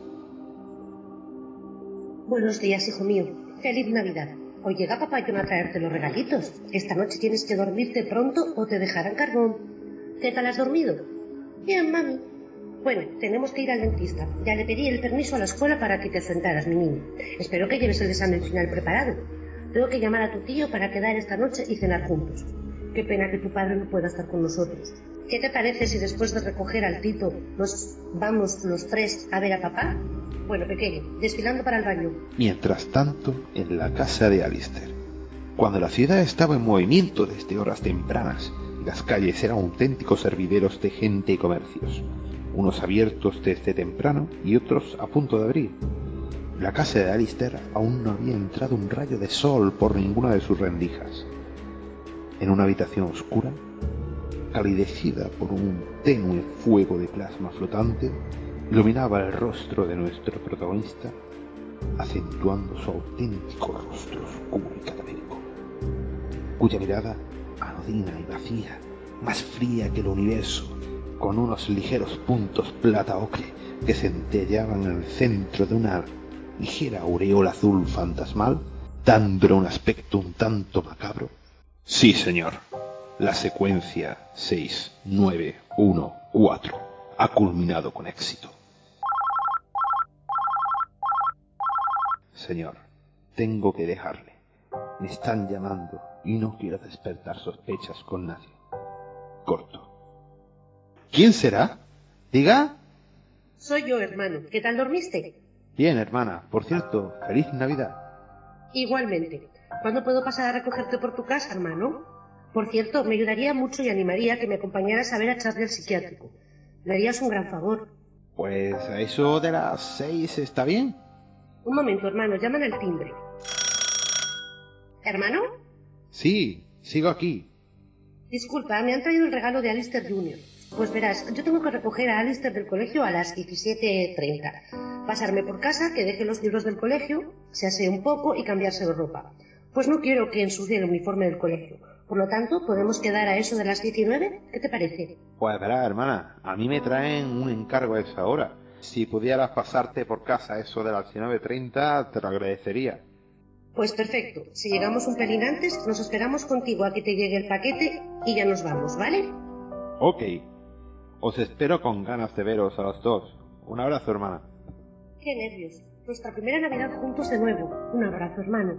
Buenos días, hijo mío. Feliz Navidad. Hoy llega papá John a traerte los regalitos. Esta noche tienes que dormirte pronto o te dejarán carbón. ¿Qué tal has dormido? Bien, mami. Bueno, tenemos que ir al dentista. Ya le pedí el permiso a la escuela para que te sentaras, mi niño. Espero que lleves el examen final preparado. Tengo que llamar a tu tío para quedar esta noche y cenar juntos. Qué pena que tu padre no pueda estar con nosotros. ¿Qué te parece si después de recoger al Tito nos vamos los tres a ver a papá? Bueno, pequeño, desfilando para el baño. Mientras tanto, en la casa de Alistair, cuando la ciudad estaba en movimiento desde horas tempranas, las calles eran auténticos hervideros de gente y comercios, unos abiertos desde temprano y otros a punto de abrir. La casa de Alistair aún no había entrado un rayo de sol por ninguna de sus rendijas. En una habitación oscura, calidecida por un tenue fuego de plasma flotante, iluminaba el rostro de nuestro protagonista, acentuando su auténtico rostro oscuro y cadavérico, cuya mirada, anodina y vacía, más fría que el universo, con unos ligeros puntos plata ocre que centellaban en el centro de una ligera aureola azul fantasmal, dándole un aspecto un tanto macabro. Sí, señor. La secuencia 6914 ha culminado con éxito. Señor, tengo que dejarle. Me están llamando y no quiero despertar sospechas con nadie. Corto. ¿Quién será? Diga. Soy yo, hermano. ¿Qué tal dormiste? Bien, hermana. Por cierto, feliz Navidad. Igualmente. ¿Cuándo puedo pasar a recogerte por tu casa, hermano? Por cierto, me ayudaría mucho y animaría que me acompañaras a ver a Charlie al psiquiátrico. Me harías un gran favor. Pues a eso de las seis está bien. Un momento, hermano, llaman al timbre. ¿Hermano? Sí, sigo aquí. Disculpa, me han traído el regalo de Alistair Jr. Pues verás, yo tengo que recoger a Alistair del colegio a las 17.30. Pasarme por casa, que deje los libros del colegio, se asee un poco y cambiarse de ropa. Pues no quiero que ensucie el uniforme del colegio. Por lo tanto, ¿podemos quedar a eso de las 19? ¿Qué te parece? Pues verá, hermana, a mí me traen un encargo a esa hora. Si pudieras pasarte por casa a eso de las 19.30, te lo agradecería. Pues perfecto. Si llegamos un pelín antes, nos esperamos contigo a que te llegue el paquete y ya nos vamos, ¿vale? Ok. Os espero con ganas de veros a los dos. Un abrazo, hermana. Qué nervios. Nuestra primera Navidad juntos de nuevo. Un abrazo, hermano.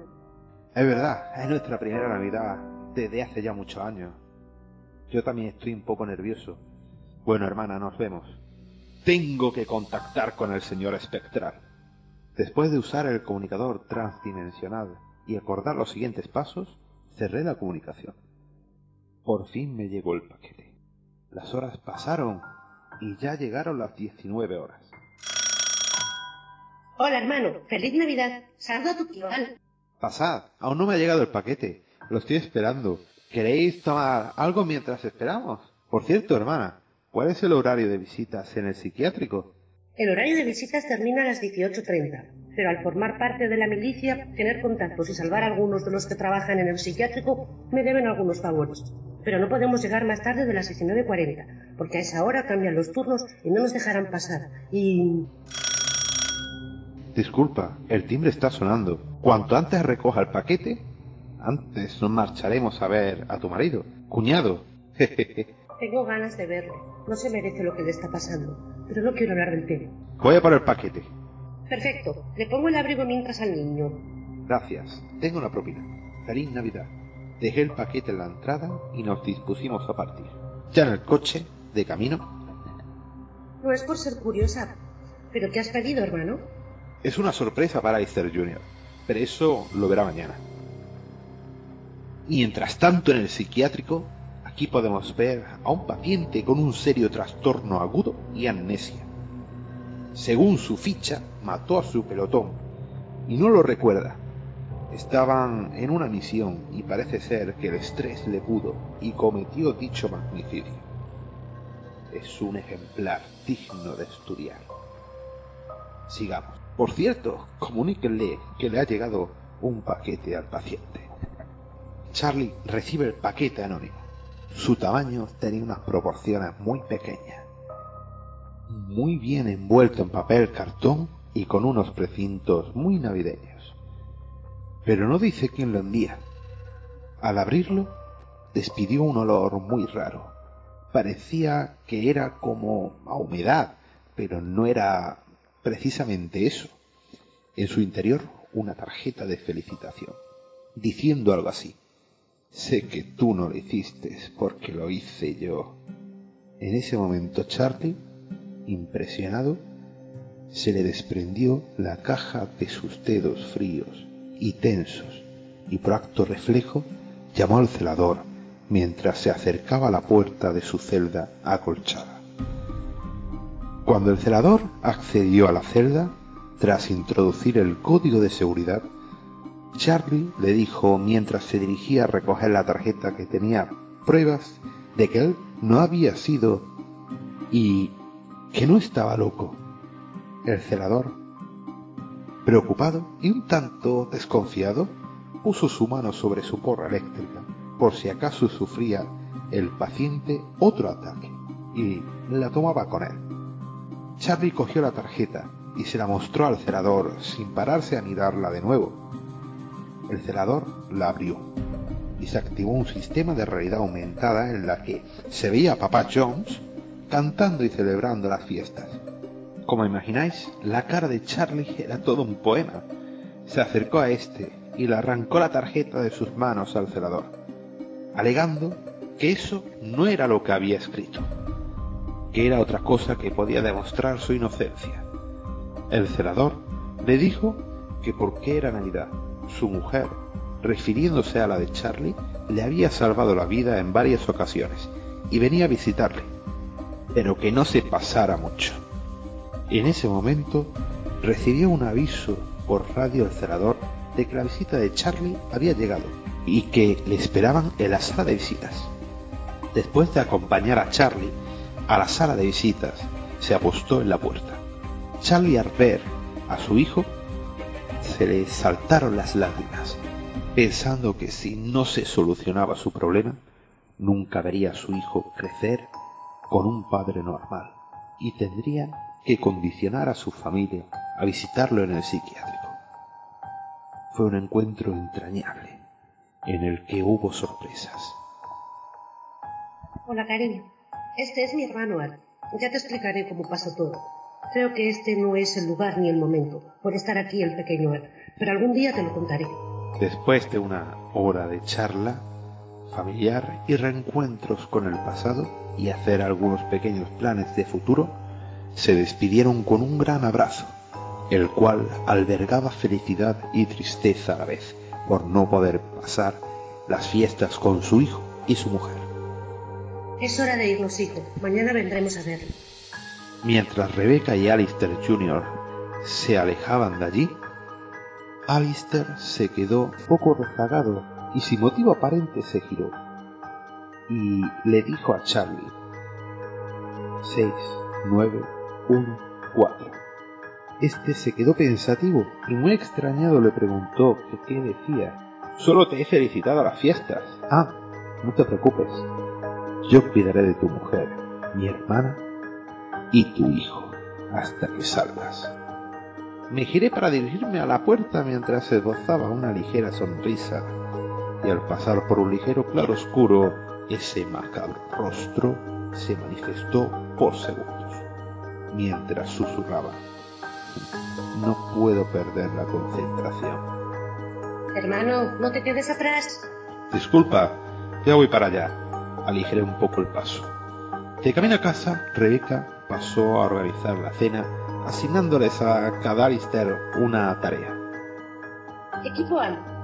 Es verdad, es nuestra primera Navidad desde hace ya muchos años. Yo también estoy un poco nervioso. Bueno, hermana, nos vemos. Tengo que contactar con el señor espectral. Después de usar el comunicador transdimensional y acordar los siguientes pasos, cerré la comunicación. Por fin me llegó el paquete. Las horas pasaron y ya llegaron las 19 horas. Hola, hermano. Feliz Navidad. Saluda a tu tío Al. Pasad, aún no me ha llegado el paquete. Lo estoy esperando. ¿Queréis tomar algo mientras esperamos? Por cierto, hermana, ¿cuál es el horario de visitas en el psiquiátrico? El horario de visitas termina a las 18.30, pero al formar parte de la milicia, tener contactos y salvar a algunos de los que trabajan en el psiquiátrico me deben algunos favores. Pero no podemos llegar más tarde de las 19.40, porque a esa hora cambian los turnos y no nos dejarán pasar. Y... Disculpa, el timbre está sonando. Cuanto antes recoja el paquete, antes nos marcharemos a ver a tu marido. Cuñado. Tengo ganas de verle. No se merece lo que le está pasando, pero no quiero hablar del tema. Voy a por el paquete. Perfecto. Le pongo el abrigo mientras al niño. Gracias. Tengo una propina. Feliz Navidad. Dejé el paquete en la entrada y nos dispusimos a partir. Ya en el coche, de camino. No es por ser curiosa, pero ¿qué has pedido, hermano? Es una sorpresa para Esther Jr., pero eso lo verá mañana. Mientras tanto, en el psiquiátrico, aquí podemos ver a un paciente con un serio trastorno agudo y amnesia. Según su ficha, mató a su pelotón y no lo recuerda. Estaban en una misión y parece ser que el estrés le pudo y cometió dicho magnicidio. Es un ejemplar digno de estudiar. Sigamos. Por cierto, comuníquenle que le ha llegado un paquete al paciente. Charlie recibe el paquete anónimo. Su tamaño tenía unas proporciones muy pequeñas, muy bien envuelto en papel cartón y con unos precintos muy navideños. Pero no dice quién lo envía. Al abrirlo, despidió un olor muy raro. Parecía que era como a humedad, pero no era precisamente eso. En su interior, una tarjeta de felicitación, diciendo algo así. Sé que tú no lo hiciste porque lo hice yo. En ese momento Charlie, impresionado, se le desprendió la caja de sus dedos fríos y tensos y por acto reflejo llamó al celador mientras se acercaba a la puerta de su celda acolchada. Cuando el celador accedió a la celda, tras introducir el código de seguridad, Charlie le dijo mientras se dirigía a recoger la tarjeta que tenía pruebas de que él no había sido y que no estaba loco. El celador, preocupado y un tanto desconfiado, puso su mano sobre su porra eléctrica por si acaso sufría el paciente otro ataque y la tomaba con él. Charlie cogió la tarjeta y se la mostró al celador sin pararse a mirarla de nuevo. El celador la abrió y se activó un sistema de realidad aumentada en la que se veía a Papá Jones cantando y celebrando las fiestas. Como imagináis, la cara de Charlie era todo un poema. Se acercó a este y le arrancó la tarjeta de sus manos al celador, alegando que eso no era lo que había escrito, que era otra cosa que podía demostrar su inocencia. El celador le dijo que porque era Navidad, su mujer, refiriéndose a la de Charlie, le había salvado la vida en varias ocasiones y venía a visitarle, pero que no se pasara mucho. En ese momento recibió un aviso por radio el celador de que la visita de Charlie había llegado y que le esperaban en la sala de visitas. Después de acompañar a Charlie a la sala de visitas, se apostó en la puerta. Charlie al a su hijo se le saltaron las lágrimas, pensando que si no se solucionaba su problema, nunca vería a su hijo crecer con un padre normal y tendría que condicionar a su familia a visitarlo en el psiquiátrico. Fue un encuentro entrañable en el que hubo sorpresas. Hola, cariño. Este es mi hermano Al. Ya te explicaré cómo pasa todo. Creo que este no es el lugar ni el momento por estar aquí el pequeño Al, pero algún día te lo contaré. Después de una hora de charla familiar y reencuentros con el pasado y hacer algunos pequeños planes de futuro, se despidieron con un gran abrazo, el cual albergaba felicidad y tristeza a la vez por no poder pasar las fiestas con su hijo y su mujer. Es hora de irnos, hijo. Mañana vendremos a verlo. Mientras Rebecca y Alistair Jr. se alejaban de allí, Alistair se quedó poco rezagado y sin motivo aparente se giró y le dijo a Charlie 6, 9, 1, 4. Este se quedó pensativo y muy extrañado le preguntó que qué decía. Solo te he felicitado a las fiestas. Ah, no te preocupes. Yo cuidaré de tu mujer, mi hermana y tu hijo hasta que salgas. Me giré para dirigirme a la puerta mientras esbozaba una ligera sonrisa y al pasar por un ligero claro oscuro ese macabro rostro se manifestó por segundos mientras susurraba. No puedo perder la concentración. Hermano, no te quedes atrás. Disculpa, ya voy para allá. Aligeré un poco el paso. De camino a casa, Rebeca pasó a organizar la cena, asignándoles a cada Alistair una tarea. Equipo A.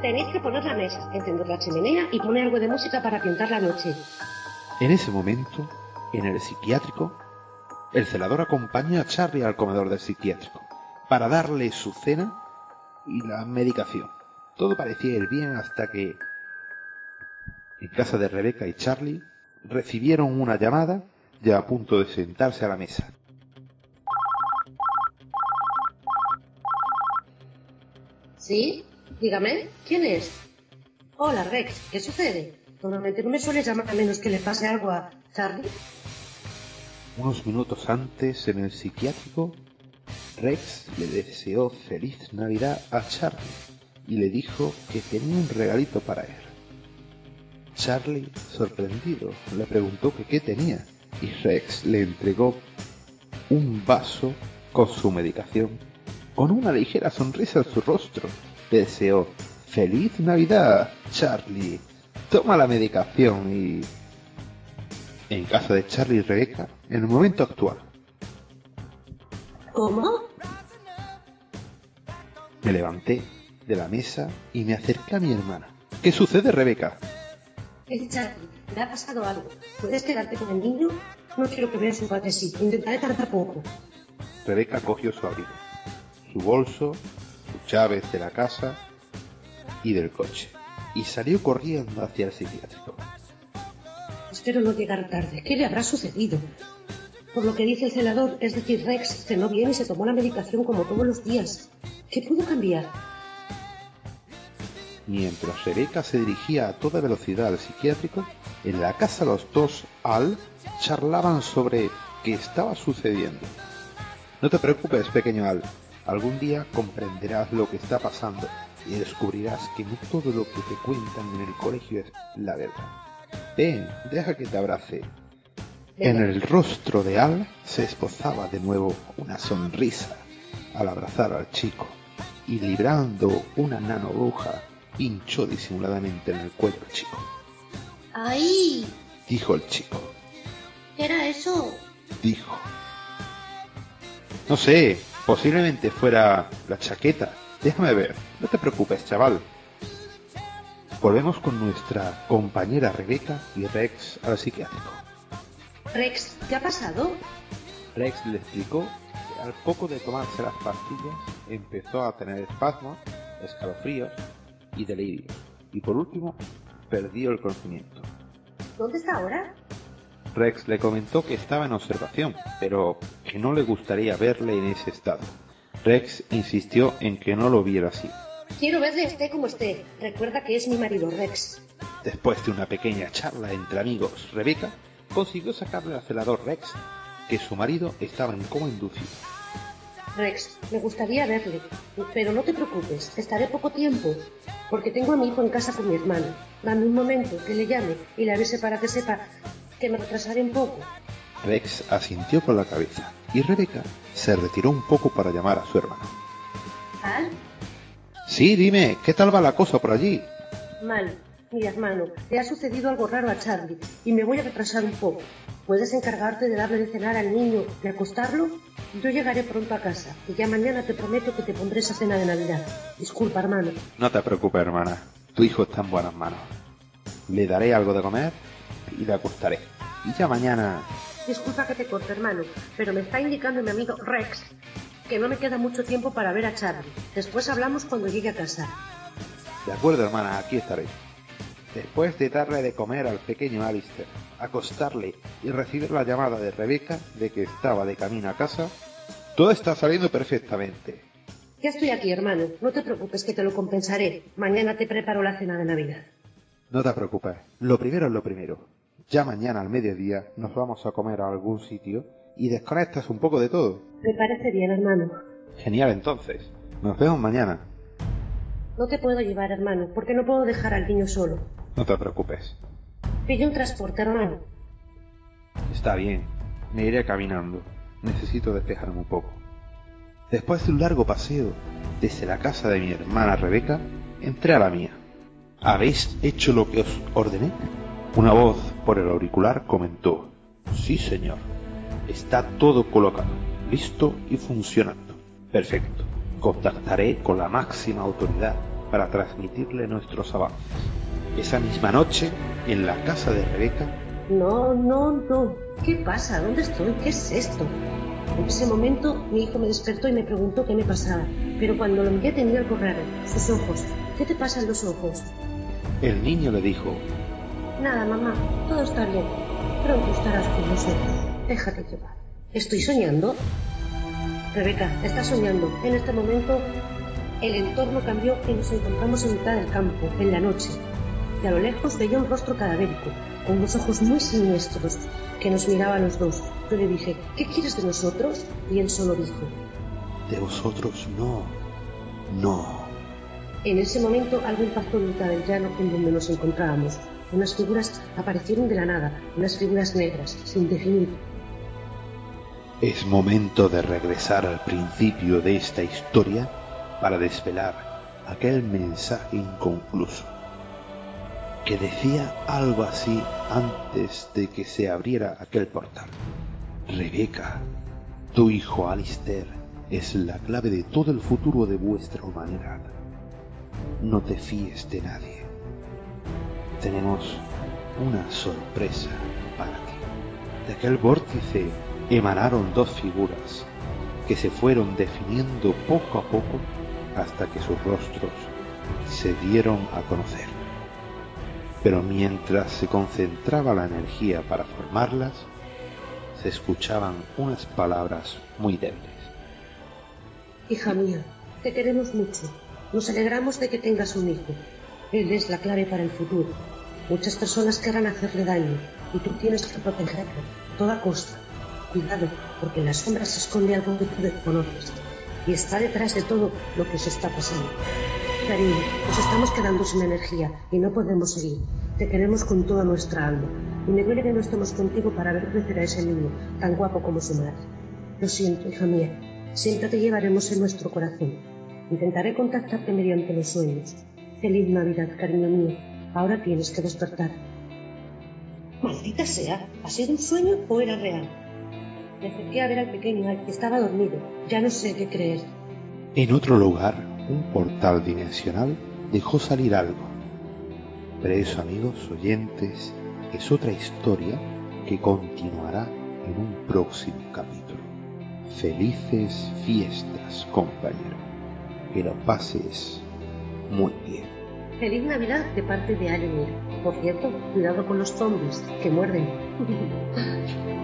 Tenéis que poner la mesa, encender la chimenea y poner algo de música para pintar la noche. En ese momento, en el psiquiátrico, el celador acompañó a Charlie al comedor del psiquiátrico para darle su cena y la medicación. Todo parecía ir bien hasta que, en casa de Rebeca y Charlie, recibieron una llamada ya a punto de sentarse a la mesa. ¿Sí? Dígame, ¿quién es? Hola, Rex, ¿qué sucede? Normalmente no me suele llamar a menos que le pase algo a Charlie. Unos minutos antes, en el psiquiátrico, Rex le deseó feliz Navidad a Charlie y le dijo que tenía un regalito para él. Charlie, sorprendido, le preguntó que qué tenía y Rex le entregó un vaso con su medicación. Con una ligera sonrisa en su rostro, le deseó Feliz Navidad, Charlie. Toma la medicación y... En casa de Charlie y Rebecca, en el momento actual. ¿Cómo? Me levanté de la mesa y me acerqué a mi hermana. ¿Qué sucede, Rebeca? Le ha pasado algo. ¿Puedes quedarte con el niño? No quiero que veas su padre así. Intentaré tardar poco. Rebeca cogió su abrigo, su bolso, sus llaves de la casa y del coche, y salió corriendo hacia el psiquiátrico. Espero no llegar tarde. ¿Qué le habrá sucedido? Por lo que dice el celador, es decir, Rex cenó bien y se tomó la medicación como todos los días. ¿Qué pudo cambiar? Mientras Rebeca se dirigía a toda velocidad al psiquiátrico, en la casa los dos Al charlaban sobre qué estaba sucediendo. No te preocupes, pequeño Al. Algún día comprenderás lo que está pasando y descubrirás que no todo lo que te cuentan en el colegio es la verdad. Ven, deja que te abrace. En el rostro de Al se esbozaba de nuevo una sonrisa al abrazar al chico y librando una nano bruja hinchó disimuladamente en el cuello al chico. ¡Ay! Dijo el chico. ¿Qué era eso? Dijo. No sé, posiblemente fuera la chaqueta. Déjame ver, no te preocupes, chaval. Volvemos con nuestra compañera Rebeca y Rex al psiquiátrico. Rex, ¿qué ha pasado? Rex le explicó que al poco de tomarse las pastillas empezó a tener espasmos, escalofríos y delirios. Y por último, perdió el conocimiento. ¿Dónde está ahora? Rex le comentó que estaba en observación, pero que no le gustaría verle en ese estado. Rex insistió en que no lo viera así. Quiero verle esté como esté. Recuerda que es mi marido, Rex. Después de una pequeña charla entre amigos, Rebeca consiguió sacarle al celador Rex que su marido estaba en coma inducido. Rex, me gustaría verle, pero no te preocupes, estaré poco tiempo, porque tengo a mi hijo en casa con mi hermano. Dame un momento, que le llame y le avise para que sepa que me retrasaré un poco. Rex asintió con la cabeza y Rebeca se retiró un poco para llamar a su hermano. ¿Al? Sí, dime, ¿qué tal va la cosa por allí? Mal. Mi hermano, le ha sucedido algo raro a Charlie y me voy a retrasar un poco. ¿Puedes encargarte de darle de cenar al niño y acostarlo? Yo llegaré pronto a casa y ya mañana te prometo que te pondré esa cena de Navidad. Disculpa, hermano. No te preocupes, hermana. Tu hijo está en buenas manos. Le daré algo de comer y le acostaré. Y ya mañana... Disculpa que te corte, hermano, pero me está indicando mi amigo Rex que no me queda mucho tiempo para ver a Charlie. Después hablamos cuando llegue a casa. De acuerdo, hermana, aquí estaré. Después de darle de comer al pequeño Alistair, acostarle y recibir la llamada de Rebeca de que estaba de camino a casa, todo está saliendo perfectamente. Ya estoy aquí, hermano. No te preocupes que te lo compensaré. Mañana te preparo la cena de Navidad. No te preocupes. Lo primero es lo primero. Ya mañana al mediodía nos vamos a comer a algún sitio y desconectas un poco de todo. Me parece bien, hermano. Genial, entonces. Nos vemos mañana. No te puedo llevar, hermano, porque no puedo dejar al niño solo. No te preocupes. Pille un transporte, hermano. Está bien. Me iré caminando. Necesito despejarme un poco. Después de un largo paseo desde la casa de mi hermana Rebeca, entré a la mía. ¿Habéis hecho lo que os ordené? Una voz por el auricular comentó. Sí, señor. Está todo colocado, listo y funcionando. Perfecto. Contactaré con la máxima autoridad para transmitirle nuestros avances. Esa misma noche, en la casa de Rebeca, No, no, no. ¿Qué pasa? ¿Dónde estoy? ¿Qué es esto? En ese momento mi hijo me despertó y me preguntó qué me pasaba. Pero cuando lo miré tenía algo raro. Sus ojos. ¿Qué te pasa en los ojos? el niño le dijo, Nada, mamá. Todo está bien. Pronto estarás con nosotros. Déjate llevar. ¿Estoy soñando? Rebeca, estás soñando. En este momento el entorno cambió y nos encontramos en mitad del campo, en la noche. Y a lo lejos veía un rostro cadavérico, con unos ojos muy siniestros, que nos miraba a los dos. Yo le dije, ¿qué quieres de nosotros? Y él solo dijo, De vosotros no, no. En ese momento algo impactó en mitad del llano en donde nos encontrábamos. Unas figuras aparecieron de la nada, unas figuras negras, sin definir. Es momento de regresar al principio de esta historia para desvelar aquel mensaje inconcluso que decía algo así antes de que se abriera aquel portal. Rebeca, tu hijo Alistair es la clave de todo el futuro de vuestra humanidad. No te fíes de nadie. Tenemos una sorpresa para ti. De aquel vórtice emanaron dos figuras que se fueron definiendo poco a poco hasta que sus rostros se dieron a conocer. Pero mientras se concentraba la energía para formarlas, se escuchaban unas palabras muy débiles. Hija mía, te queremos mucho. Nos alegramos de que tengas un hijo. Él es la clave para el futuro. Muchas personas querrán hacerle daño y tú tienes que protegerlo a toda costa. Cuidado, porque en las sombras se esconde algo que tú desconoces y está detrás de todo lo que se está pasando. Cariño, nos estamos quedando sin energía y no podemos seguir. Te queremos con toda nuestra alma y me duele que no estemos contigo para ver crecer a ese niño tan guapo como su madre. Lo siento, hija mía. Siempre te llevaremos en nuestro corazón. Intentaré contactarte mediante los sueños. Feliz Navidad, cariño mío. Ahora tienes que despertar. Maldita sea, ¿ha sido un sueño o era real? Me acerqué a ver al pequeño Al que estaba dormido. Ya no sé qué creer. En otro lugar, un portal dimensional dejó salir algo. Pero eso, amigos oyentes, es otra historia que continuará en un próximo capítulo. Felices fiestas, compañero. Que lo pases muy bien. Feliz Navidad de parte de Alemir. Por cierto, cuidado con los zombies, que muerden.